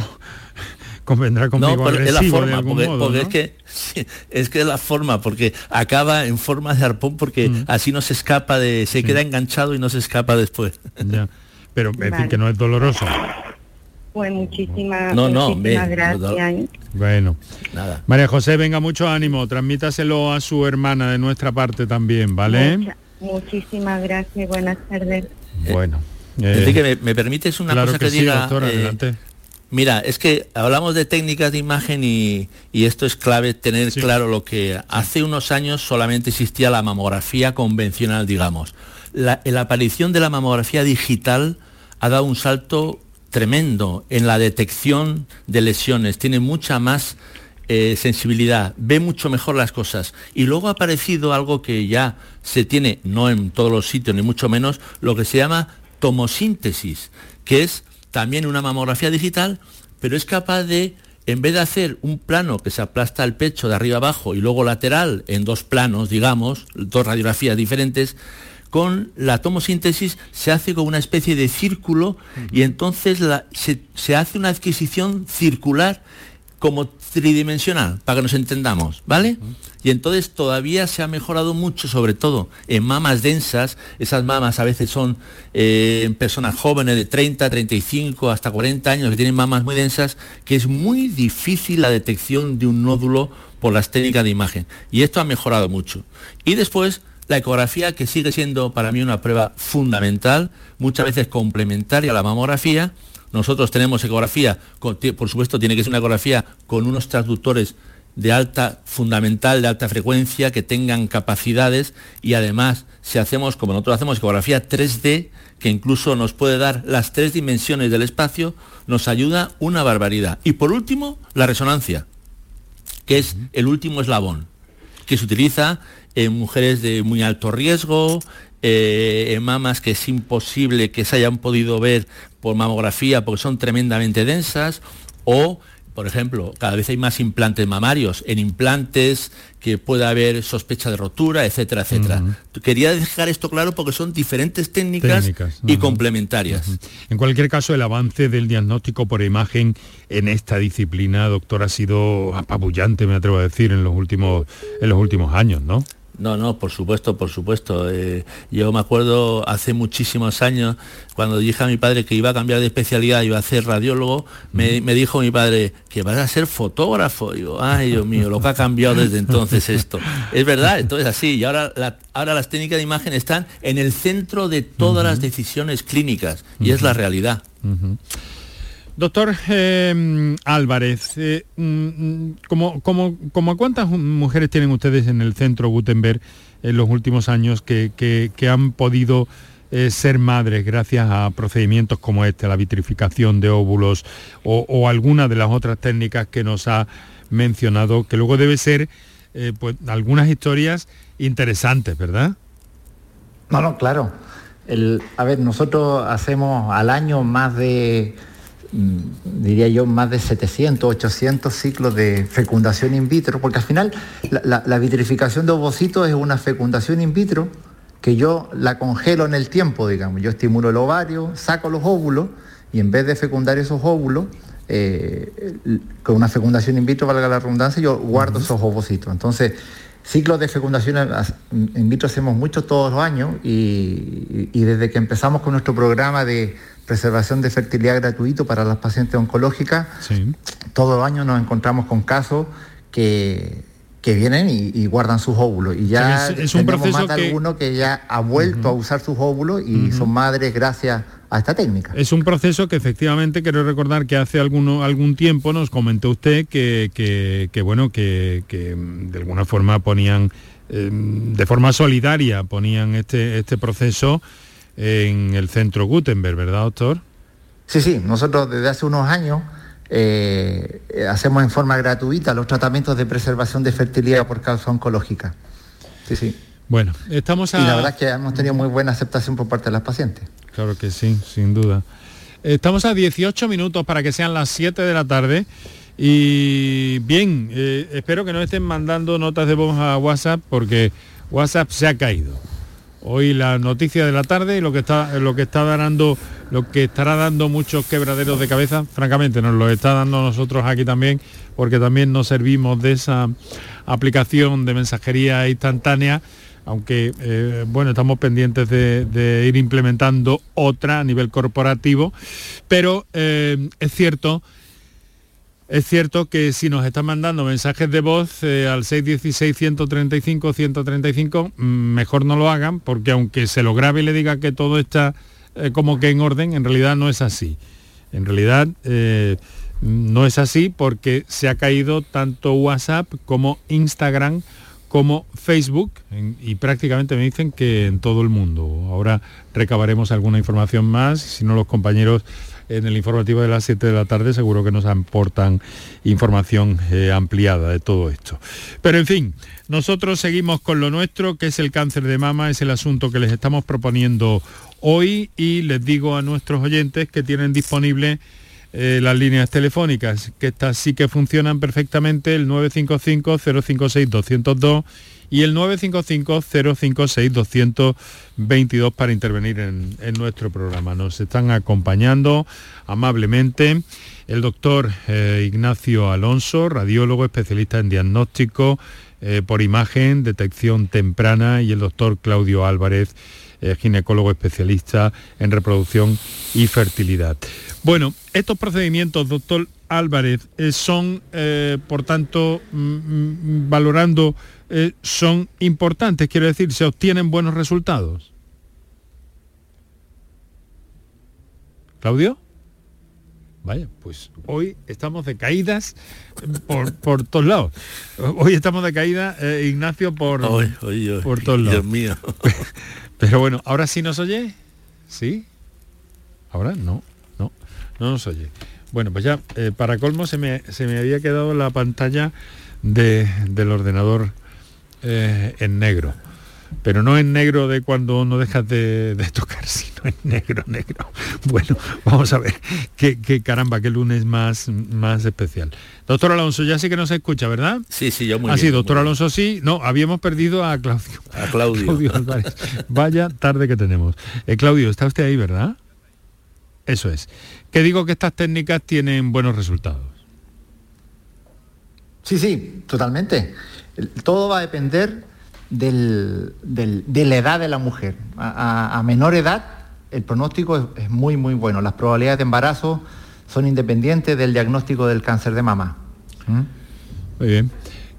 convendrá conmigo no, es la forma porque, es que es que es la forma porque acaba en forma de arpón porque mm. así no se escapa de se queda enganchado y no se escapa después ya. pero es decir que no es doloroso pues muchísimas, no, no, gracias. Bueno, nada. María José, venga, mucho ánimo, transmítaselo a su hermana de nuestra parte también, ¿vale? muchísimas gracias, buenas tardes. Bueno. Eh, que me, permites una cosa que, diga. Eh, mira, es que hablamos de técnicas de imagen y, esto es clave tener claro lo que hace unos años solamente existía la mamografía convencional, digamos. La, aparición de la mamografía digital ha dado un salto tremendo en la detección de lesiones, tiene mucha más eh, sensibilidad, ve mucho mejor las cosas. Y luego ha aparecido algo que ya se tiene, no en todos los sitios, ni mucho menos, lo que se llama tomosíntesis, que es también una mamografía digital, pero es capaz de, en vez de hacer un plano que se aplasta al pecho de arriba abajo y luego lateral en dos planos, digamos, dos radiografías diferentes, con la tomosíntesis se hace con una especie de círculo y entonces se, hace una adquisición circular como tridimensional, para que nos entendamos, ¿vale? Y entonces todavía se ha mejorado mucho, sobre todo en mamas densas, esas mamas a veces son eh, personas jóvenes de 30, 35, hasta 40 años que tienen mamas muy densas, que es muy difícil la detección de un nódulo por las técnicas de imagen. Y esto ha mejorado mucho. Y después la ecografía, que sigue siendo para mí una prueba fundamental, muchas veces complementaria a la mamografía, nosotros tenemos ecografía, por supuesto tiene que ser una ecografía con unos transductores de alta fundamental, de alta frecuencia, que tengan capacidades y además si hacemos, como nosotros hacemos ecografía 3D, que incluso nos puede dar las tres dimensiones del espacio, nos ayuda una barbaridad. Y por último, la resonancia, que es el último eslabón, que se utiliza en mujeres de muy alto riesgo, eh, en mamas que es imposible que se hayan podido ver por mamografía porque son tremendamente densas o por ejemplo, cada vez hay más implantes mamarios, en implantes que pueda haber sospecha de rotura, etcétera, etcétera. Quería dejar esto claro porque son diferentes técnicas, y complementarias. En cualquier caso, el avance del diagnóstico por imagen en esta disciplina, doctor, ha sido apabullante, me atrevo a decir, en los últimos, en los últimos años, ¿no? No, no, por supuesto, por supuesto. Eh, yo me acuerdo hace muchísimos años, cuando dije a mi padre que iba a cambiar de especialidad, iba a ser radiólogo, me, dijo mi padre que vas a ser fotógrafo. Y digo, ay Dios mío, lo que ha cambiado desde entonces esto. Es verdad, entonces así, y ahora, ahora las técnicas de imagen están en el centro de todas las decisiones clínicas, y es la realidad. Doctor eh, Álvarez, eh, mm, como, como, cuántas mujeres tienen ustedes en el centro Gutenberg en los últimos años que, han podido eh, ser madres gracias a procedimientos como este, la vitrificación de óvulos o, alguna de las otras técnicas que nos ha mencionado, que luego debe ser pues, algunas historias interesantes, ¿verdad? No, no, claro. a ver, nosotros hacemos al año más de Mm, diría yo, más de 700, 800 ciclos de fecundación in vitro, porque al final la, vitrificación de ovocitos es una fecundación in vitro que yo la congelo en el tiempo, digamos. Yo estimulo el ovario, saco los óvulos y en vez de fecundar esos óvulos, eh, con una fecundación in vitro, valga la redundancia, yo guardo esos ovocitos. Entonces, ciclos de fecundación in vitro hacemos muchos todos los años y desde que empezamos con nuestro programa de preservación de fertilidad gratuito para las pacientes oncológicas. Todo el año nos encontramos con casos que, que vienen y, guardan sus óvulos. Y ya es, un proceso más de alguno que ya ha vuelto a usar sus óvulos y son madres gracias a esta técnica. Es un proceso que efectivamente quiero recordar que hace alguno, algún tiempo nos comentó usted que, que, bueno, que, que, de alguna forma ponían, eh, de forma solidaria ponían este, este proceso en el centro Gutenberg, ¿verdad, doctor? Sí, sí, nosotros desde hace unos años eh, hacemos en forma gratuita los tratamientos de preservación de fertilidad por causa oncológica. Sí, sí. Bueno, estamos a... Y la verdad es que hemos tenido muy buena aceptación por parte de las pacientes. Claro que sí, sin duda. Estamos a 18 minutos para que sean las 7 de la tarde. Y bien, eh, espero que no estén mandando notas de voz a WhatsApp porque WhatsApp se ha caído hoy la noticia de la tarde y lo que está lo que está dando lo que estará dando muchos quebraderos de cabeza francamente nos lo está dando nosotros aquí también porque también nos servimos de esa aplicación de mensajería instantánea aunque eh, bueno estamos pendientes de, ir implementando otra a nivel corporativo. Pero eh, es cierto es cierto que si nos están mandando mensajes de voz eh, al 616-135-135, mm, mejor no lo hagan, porque aunque se lo grabe y le diga que todo está eh, como que en orden, en realidad no es así. En realidad eh, no es así porque se ha caído tanto WhatsApp como Instagram como Facebook y prácticamente me dicen que en todo el mundo. Ahora recabaremos alguna información más, si no los compañeros en el informativo de las 7 de la tarde seguro que nos aportan información eh, ampliada de todo esto. Pero en fin, nosotros seguimos con lo nuestro, que es el cáncer de mama, es el asunto que les estamos proponiendo hoy y les digo a nuestros oyentes que tienen disponible eh, las líneas telefónicas, que estas sí que funcionan perfectamente, el 955-056-202 y el 955-056-222 para intervenir en, nuestro programa. Nos están acompañando amablemente el doctor eh, Ignacio Alonso, radiólogo especialista en diagnóstico eh, por imagen, detección temprana, y el doctor Claudio Álvarez, eh, ginecólogo especialista en reproducción y fertilidad. Bueno, estos procedimientos, doctor Álvarez, son, por tanto, mm, mm, valorando eh, son importantes, quiero decir, se obtienen buenos resultados. ¿Claudio? Vaya, pues hoy estamos de caídas por, todos lados. Hoy estamos de caída, eh, Ignacio, por, por todos lados. Dios mío. Pero bueno, ¿ahora sí nos oye? ¿Sí? ¿Ahora? No, no, no nos oye. Bueno, pues ya, eh, para colmo se me, se me había quedado la pantalla del ordenador eh, en negro. Pero no en negro de cuando no dejas de, tocar, sino en negro, negro. Bueno, vamos a ver, qué, caramba, qué lunes más, más especial. Doctor Alonso, ya sí que nos escucha, ¿verdad? Sí, sí, yo muy ah, sí, doctor Alonso, sí. No, habíamos perdido a Claudio. A Claudio. Vaya tarde que tenemos. Eh, Claudio, está usted ahí, ¿verdad? Eso es. Que digo que estas técnicas tienen buenos resultados. Sí, sí, totalmente. Todo va a depender de la edad de la mujer. A, menor edad el pronóstico es, muy, muy bueno. Las probabilidades de embarazo son independientes del diagnóstico del cáncer de mama. ¿Mm? Muy bien.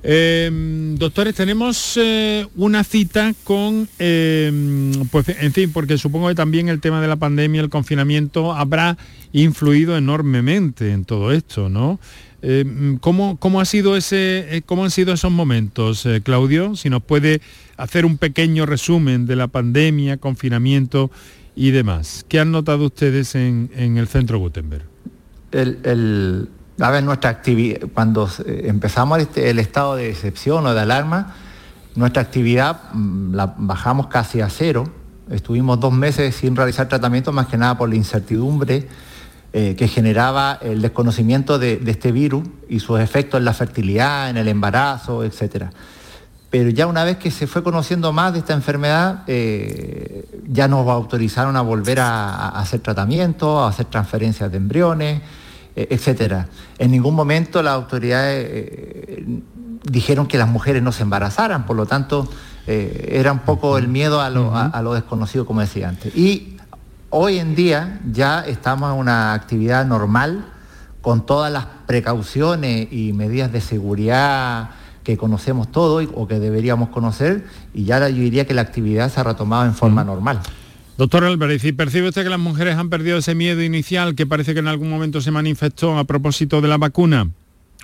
Em, doctores, tenemos eh, una cita con, em, pues en fin, porque supongo que también el tema de la pandemia, el confinamiento, habrá influido enormemente en todo esto, ¿no? Eh, ¿cómo, ha sido ese, eh, ¿Cómo han sido esos momentos, eh, Claudio? Si nos puede hacer un pequeño resumen de la pandemia, confinamiento y demás. ¿Qué han notado ustedes en, el centro Gutenberg? El, a ver, nuestra actividad, cuando empezamos este, el estado de excepción o de alarma, nuestra actividad mm, la bajamos casi a cero. Estuvimos dos meses sin realizar tratamiento, más que nada por la incertidumbre eh, que generaba el desconocimiento de, este virus y sus efectos en la fertilidad, en el embarazo, etc. Pero ya una vez que se fue conociendo más de esta enfermedad, eh, ya nos autorizaron a volver a, hacer tratamientos, a hacer transferencias de embriones, eh, etc. En ningún momento las autoridades dijeron que las mujeres no se embarazaran, por lo tanto, era un poco el miedo a lo, a lo desconocido, como decía antes. Y Hoy en día ya estamos en una actividad normal con todas las precauciones y medidas de seguridad que conocemos todos o que deberíamos conocer y ya yo diría que la actividad se ha retomado en forma normal. Doctor Álvarez, ¿y percibe usted que las mujeres han perdido ese miedo inicial que parece que en algún momento se manifestó a propósito de la vacuna?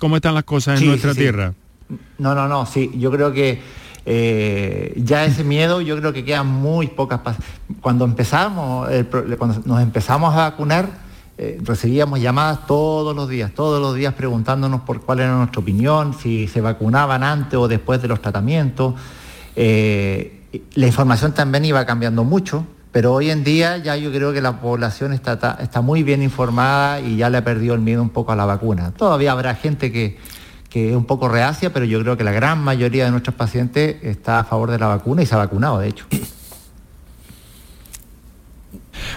¿Cómo están las cosas en nuestra tierra? No, no, no, sí, yo creo que eh, ya ese miedo yo creo que quedan muy pocas cuando empezamos cuando nos empezamos a vacunar eh, recibíamos llamadas todos los días todos los días preguntándonos por cuál era nuestra opinión si se vacunaban antes o después de los tratamientos. Eh, la información también iba cambiando mucho pero hoy en día ya yo creo que la población está, está muy bien informada y ya le ha perdido el miedo un poco a la vacuna. Todavía habrá gente que que es un poco reacia, pero yo creo que la gran mayoría de nuestros pacientes está a favor de la vacuna y se ha vacunado, de hecho.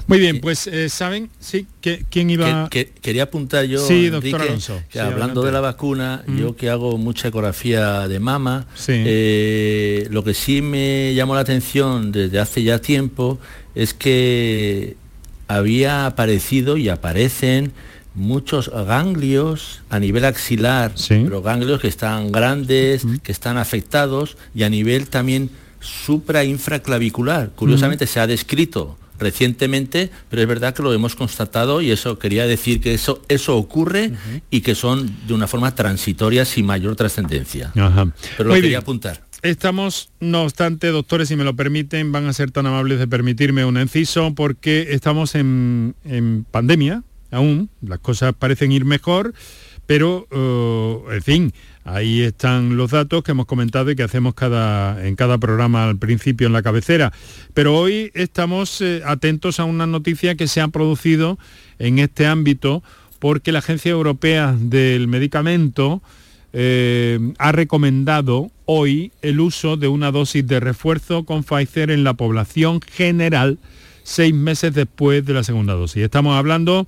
Muy bien, pues eh, saben, sí, que, quién iba. Que, quería apuntar yo, sí, doctor Alonso. Que hablando de la vacuna, mm. yo que hago mucha ecografía de mama, eh, lo que sí me llamó la atención desde hace ya tiempo es que había aparecido y aparecen muchos ganglios a nivel axilar, pero ganglios que están grandes, que están afectados y a nivel también supra-infraclavicular. Curiosamente se ha descrito recientemente, pero es verdad que lo hemos constatado y eso quería decir que eso, eso ocurre y que son de una forma transitoria sin mayor trascendencia. Pero lo quería apuntar. Estamos, no obstante, doctores, si me lo permiten, van a ser tan amables de permitirme un inciso porque estamos en, en pandemia, aún, las cosas parecen ir mejor, pero, eh, en fin, ahí están los datos que hemos comentado y que hacemos cada, en cada programa al principio en la cabecera. Pero hoy estamos eh, atentos a una noticia que se ha producido en este ámbito porque la Agencia Europea del Medicamento eh, ha recomendado hoy el uso de una dosis de refuerzo con Pfizer en la población general seis meses después de la segunda dosis. Estamos hablando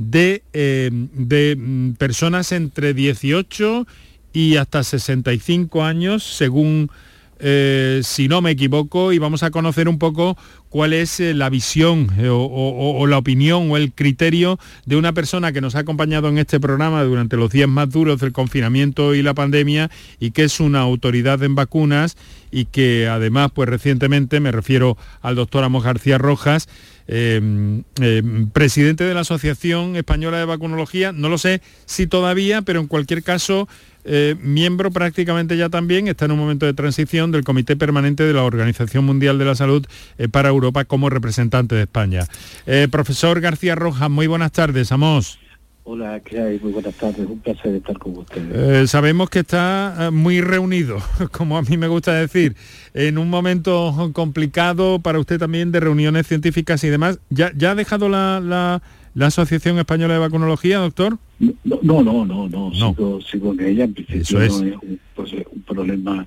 de, eh, de mm, personas entre 18 y hasta 65 años, según eh, si no me equivoco, y vamos a conocer un poco cuál es eh, la visión eh, o, la opinión o el criterio de una persona que nos ha acompañado en este programa durante los días más duros del confinamiento y la pandemia y que es una autoridad en vacunas y que además, pues recientemente, me refiero al doctor Amos García Rojas, presidente de la Asociación Española de Vacunología, no lo sé si todavía, pero en cualquier caso eh, miembro prácticamente ya también, está en un momento de transición del Comité Permanente de la Organización Mundial de la Salud eh, para Europa como representante de España. Eh, profesor García Rojas, muy buenas tardes, Amos. Hola, ¿qué hay? Muy buenas tardes, un placer estar con ustedes. sabemos que está muy reunido, como a mí me gusta decir, en un momento complicado para usted también de reuniones científicas y demás. ¿Ya, ya ha dejado la la Asociación Española de Vacunología, doctor? No, no, no, no, no, Sigo, sigo, en ella. En principio es. no es un, pues, un problema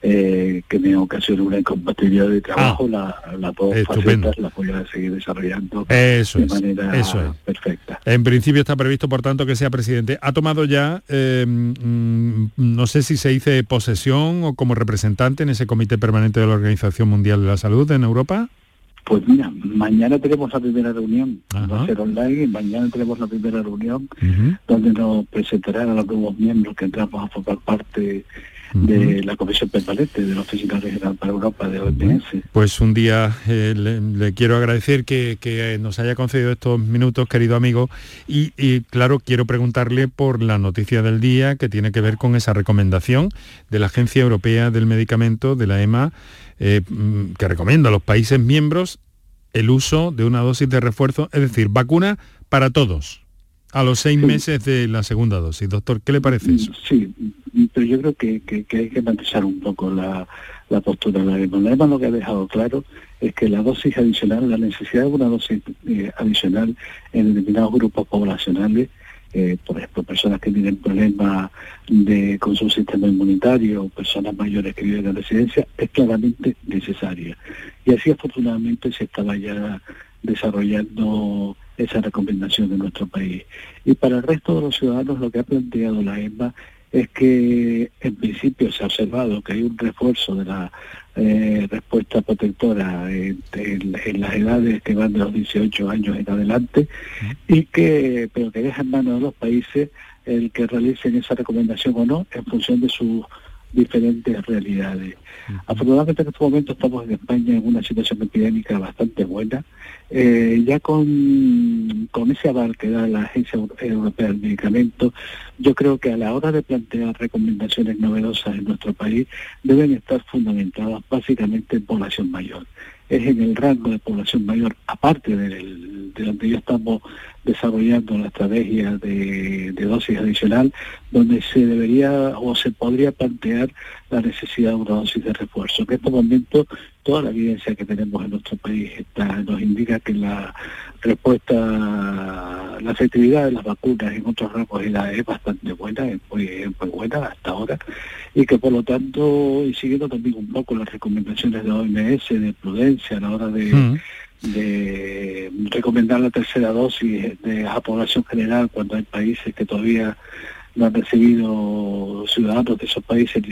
eh, que me ocasiona una incompatibilidad de trabajo, ah, la, las dos facetas las voy a seguir desarrollando eso de manera eso perfecta. En principio está previsto, por tanto, que sea presidente. ¿Ha tomado ya, eh, mm, no sé si se dice posesión o como representante en ese comité permanente de la Organización Mundial de la Salud en Europa? Pues mira, mañana tenemos la primera reunión, va a ser online, y mañana tenemos la primera reunión donde nos presentarán a los nuevos miembros que entramos a formar parte de la Comisión Permanente de la Oficina Regional para Europa de OMS. Pues un día eh, le, quiero agradecer que, que, nos haya concedido estos minutos, querido amigo, y, y, claro, quiero preguntarle por la noticia del día que tiene que ver con esa recomendación de la Agencia Europea del Medicamento, de la EMA, eh, mm, que recomienda a los países miembros el uso de una dosis de refuerzo, es decir, vacuna para todos, a los seis meses de la segunda dosis. Doctor, ¿qué le parece eso? Sí, pero yo creo que, hay que matizar un poco la, postura de la EMA. La EMA lo que ha dejado claro es que la dosis adicional, la necesidad de una dosis eh, adicional en determinados grupos poblacionales eh, por ejemplo, personas que tienen problemas de, con su sistema inmunitario, personas mayores que viven en residencia, es claramente necesaria. Y así afortunadamente se estaba ya desarrollando esa recomendación en nuestro país. Y para el resto de los ciudadanos lo que ha planteado la EMA es que en principio se ha observado que hay un refuerzo de la eh, respuesta protectora en, las edades que van de los 18 años en adelante y que pero que deja en manos de los países el que realicen esa recomendación o no en función de sus diferentes realidades. Afortunadamente en este momento estamos en España en una situación epidémica bastante buena. Eh, ya con, con ese aval que da la Agencia Europea del Medicamento, yo creo que a la hora de plantear recomendaciones novedosas en nuestro país deben estar fundamentadas básicamente en población mayor es en el rango de población mayor, aparte del, de donde ya estamos desarrollando la estrategia de, dosis adicional, donde se debería o se podría plantear la necesidad de una dosis de refuerzo. En este momento, toda la evidencia que tenemos en nuestro país nos indica que la respuesta, la efectividad de las vacunas en otros edad es bastante buena, es muy, buena hasta ahora, y que por lo tanto, y siguiendo también un poco las recomendaciones de OMS de prudencia a la hora de, mm. De recomendar la tercera dosis de la población general cuando hay países que todavía no han recibido ciudadanos de esos países,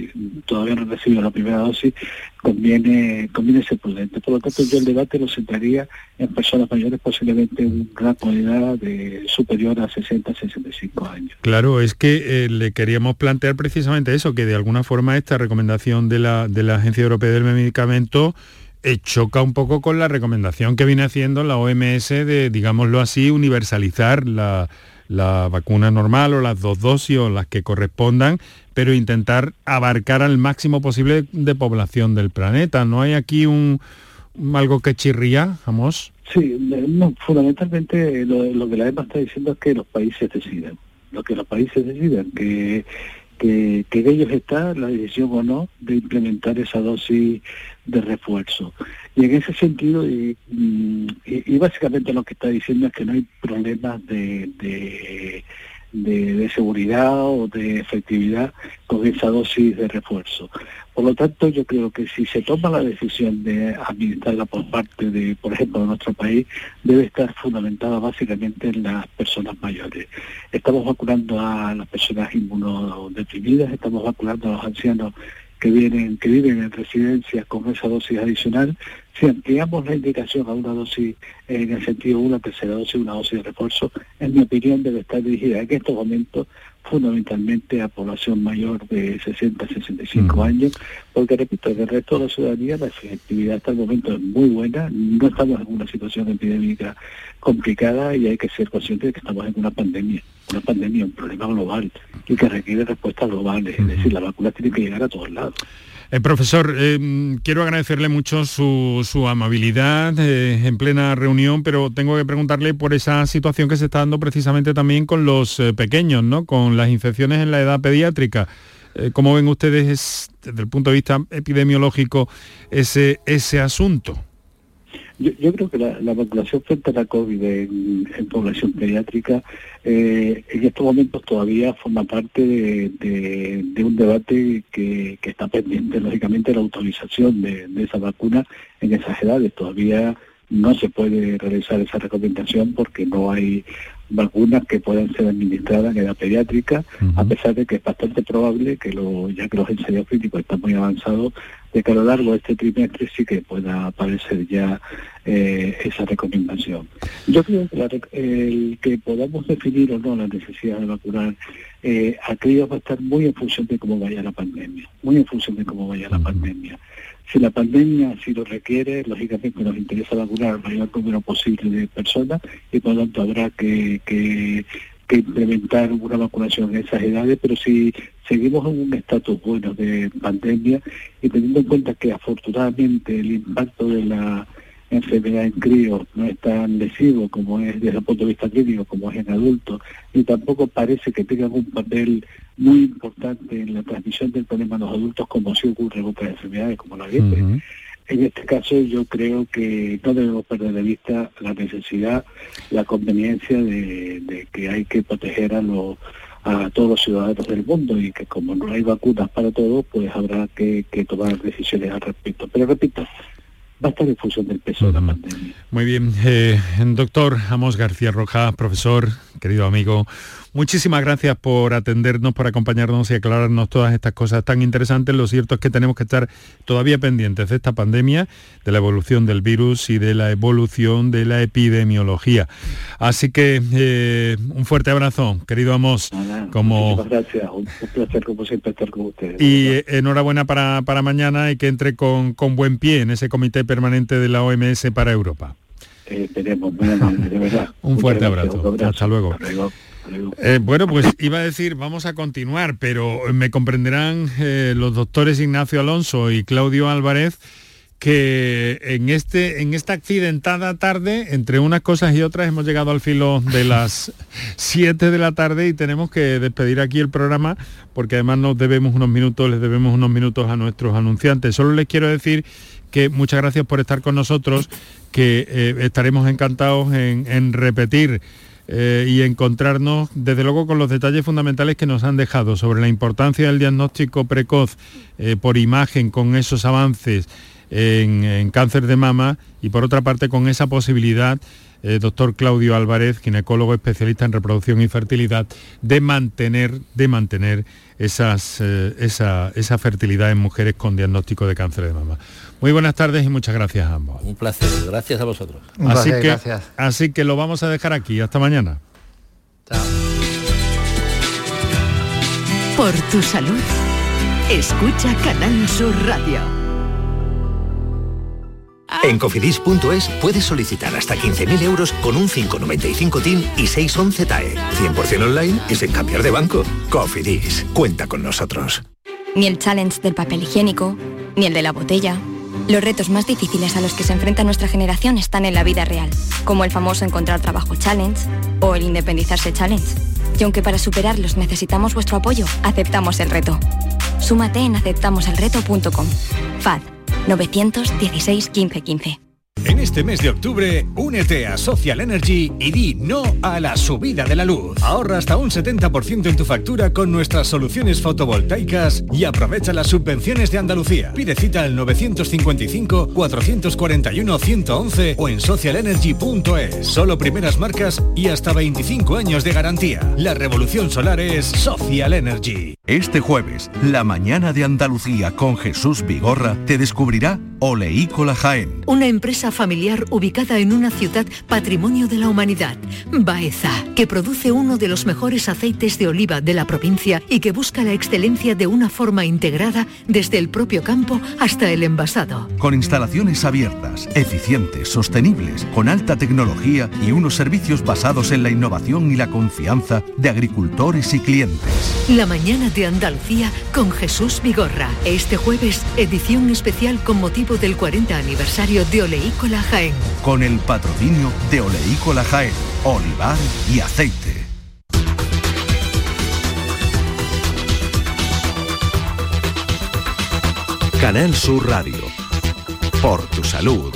todavía no han recibido la primera dosis, conviene, conviene ser prudente. Por lo tanto, yo el debate lo centraría en personas mayores, posiblemente un rango de edad de superior a 60, 65 años. Claro, es que eh, le queríamos plantear precisamente eso, que de alguna forma esta recomendación de la, de la Agencia Europea del Medicamento choca un poco con la recomendación que viene haciendo la OMS de, digámoslo así, universalizar la la vacuna normal o las dos dosis o las que correspondan, pero intentar abarcar al máximo posible de población del planeta. ¿No hay aquí un, algo que chirría, Amos? Sí, no, fundamentalmente lo, que la EMA está diciendo es que los países decidan, lo que los países decidan, que, que, que en ellos está la decisión o no de implementar esa dosis de refuerzo. Y en ese sentido, y, básicamente lo que está diciendo es que no hay problemas de, de, de, seguridad o de efectividad con esa dosis de refuerzo. Por lo tanto, yo creo que si se toma la decisión de administrarla por parte de, por ejemplo, de nuestro país, debe estar fundamentada básicamente en las personas mayores. Estamos vacunando a las personas inmunodeprimidas, estamos vacunando a los ancianos que vienen, que viven en residencias con esa dosis adicional, si ampliamos la indicación a una dosis en el sentido de una tercera dosis, una dosis de refuerzo, en mi opinión debe estar dirigida en estos momentos fundamentalmente a población mayor de 60 a 65 años, porque repito, el resto de la ciudadanía la efectividad hasta el momento es muy buena, no estamos en una situación epidémica complicada y hay que ser conscientes de que estamos en una pandemia, una pandemia, un problema global y que requiere respuestas globales, es decir, la vacuna tiene que llegar a todos lados. Eh, profesor, eh, quiero agradecerle mucho su, amabilidad eh, en plena reunión, pero tengo que preguntarle por esa situación que se está dando precisamente también con los pequeños, ¿no? con las infecciones en la edad pediátrica. ¿Cómo ven ustedes desde el punto de vista epidemiológico ese, ese asunto? Yo, creo que la, vacunación frente a la COVID en, población pediátrica eh, en estos momentos todavía forma parte de, un debate que, está pendiente, lógicamente, la autorización de, esa vacuna en esas edades. Todavía no se puede realizar esa recomendación porque no hay vacunas que puedan ser administradas en edad pediátrica, a pesar de que es bastante probable que lo, ya que los ensayos clínicos están muy avanzados, de que a lo largo de este trimestre sí que pueda aparecer ya eh, esa recomendación. Yo creo que el que podamos definir o no la necesidad de vacunar eh, a críos va a estar muy en función de cómo vaya la pandemia, muy en función de cómo vaya la pandemia. Si la pandemia así lo requiere, lógicamente nos interesa vacunar al mayor número posible de personas y por lo tanto habrá que, que que implementar una vacunación en esas edades, pero si seguimos en un estatus bueno de pandemia y teniendo en cuenta que afortunadamente el impacto de la enfermedad en críos no es tan lesivo como es desde el punto de vista clínico como es en adultos y tampoco parece que tengan un papel muy importante en la transmisión del problema a los adultos como sí ocurre en otras enfermedades como la gripe. En este caso yo creo que no debemos perder de vista la necesidad, la conveniencia de, que hay que proteger a los a todos los ciudadanos del mundo y que como no hay vacunas para todos, pues habrá que, que tomar decisiones al respecto. Pero repito, va a estar en función del peso de la pandemia. Muy bien, eh, doctor Amos García Roja, profesor, querido amigo, muchísimas gracias por atendernos, por acompañarnos y aclararnos todas estas cosas tan interesantes. Lo cierto es que tenemos que estar todavía pendientes de esta pandemia, de la evolución del virus y de la evolución de la epidemiología. Así que eh, un fuerte abrazo, querido Amos. como... Muchas gracias, un placer como siempre estar con ustedes. Y enhorabuena para, para mañana y que entre con, con buen pie en ese comité permanente de la OMS para Europa. Eh, de verdad. Un fuerte abrazo. Hasta luego. Eh, bueno, pues iba a decir, vamos a continuar, pero me comprenderán eh, los doctores Ignacio Alonso y Claudio Álvarez que en, este, en esta accidentada tarde, entre unas cosas y otras, hemos llegado al filo de las 7 de la tarde y tenemos que despedir aquí el programa porque además nos debemos unos minutos, les debemos unos minutos a nuestros anunciantes. Solo les quiero decir que muchas gracias por estar con nosotros, que eh, estaremos encantados en, repetir eh, y encontrarnos, desde luego, con los detalles fundamentales que nos han dejado sobre la importancia del diagnóstico precoz eh, por imagen con esos avances en, cáncer de mama y por otra parte con esa posibilidad doctor Claudio Álvarez, ginecólogo especialista en reproducción y fertilidad, de mantener, de mantener esas, esa, esa fertilidad en mujeres con diagnóstico de cáncer de mama. Muy buenas tardes y muchas gracias a ambos. Un placer, gracias a vosotros. así, que, así que lo vamos a dejar aquí. Hasta mañana. Chao. Por tu salud, escucha Canal Sur Radio. En cofidis.es puedes solicitar hasta 15.000 euros con un 595 TIN y 611 TAE. 100% online y sin cambiar de banco. Cofidis, cuenta con nosotros. Ni el challenge del papel higiénico, ni el de la botella los retos más difíciles a los que se enfrenta nuestra generación están en la vida real, como el famoso Encontrar Trabajo Challenge o el Independizarse Challenge. Y aunque para superarlos necesitamos vuestro apoyo, aceptamos el reto. Súmate en aceptamoselreto.com. FAD 916 1515. En este mes de octubre, únete a Social Energy y di no a la subida de la luz. Ahorra hasta un 70% en tu factura con nuestras soluciones fotovoltaicas y aprovecha las subvenciones de Andalucía. Pide cita al 955-441-111 o en socialenergy.es. Solo primeras marcas y hasta 25 años de garantía. La revolución solar es Social Energy. Este jueves, la mañana de Andalucía con Jesús Vigorra te descubrirá Oleícola Jaén. Una empresa familiar ubicada en una ciudad patrimonio de la humanidad, Baeza, que produce uno de los mejores aceites de oliva de la provincia y que busca la excelencia de una forma integrada desde el propio campo hasta el envasado. Con instalaciones abiertas, eficientes, sostenibles, con alta tecnología y unos servicios basados en la innovación y la confianza de agricultores y clientes. La mañana de Andalucía con Jesús Vigorra. Este jueves, edición especial con motivo del 40 aniversario de Oleícola Con el patrocinio de Oleícola Jaén, olivar y aceite. Canal Sur Radio. Por tu salud.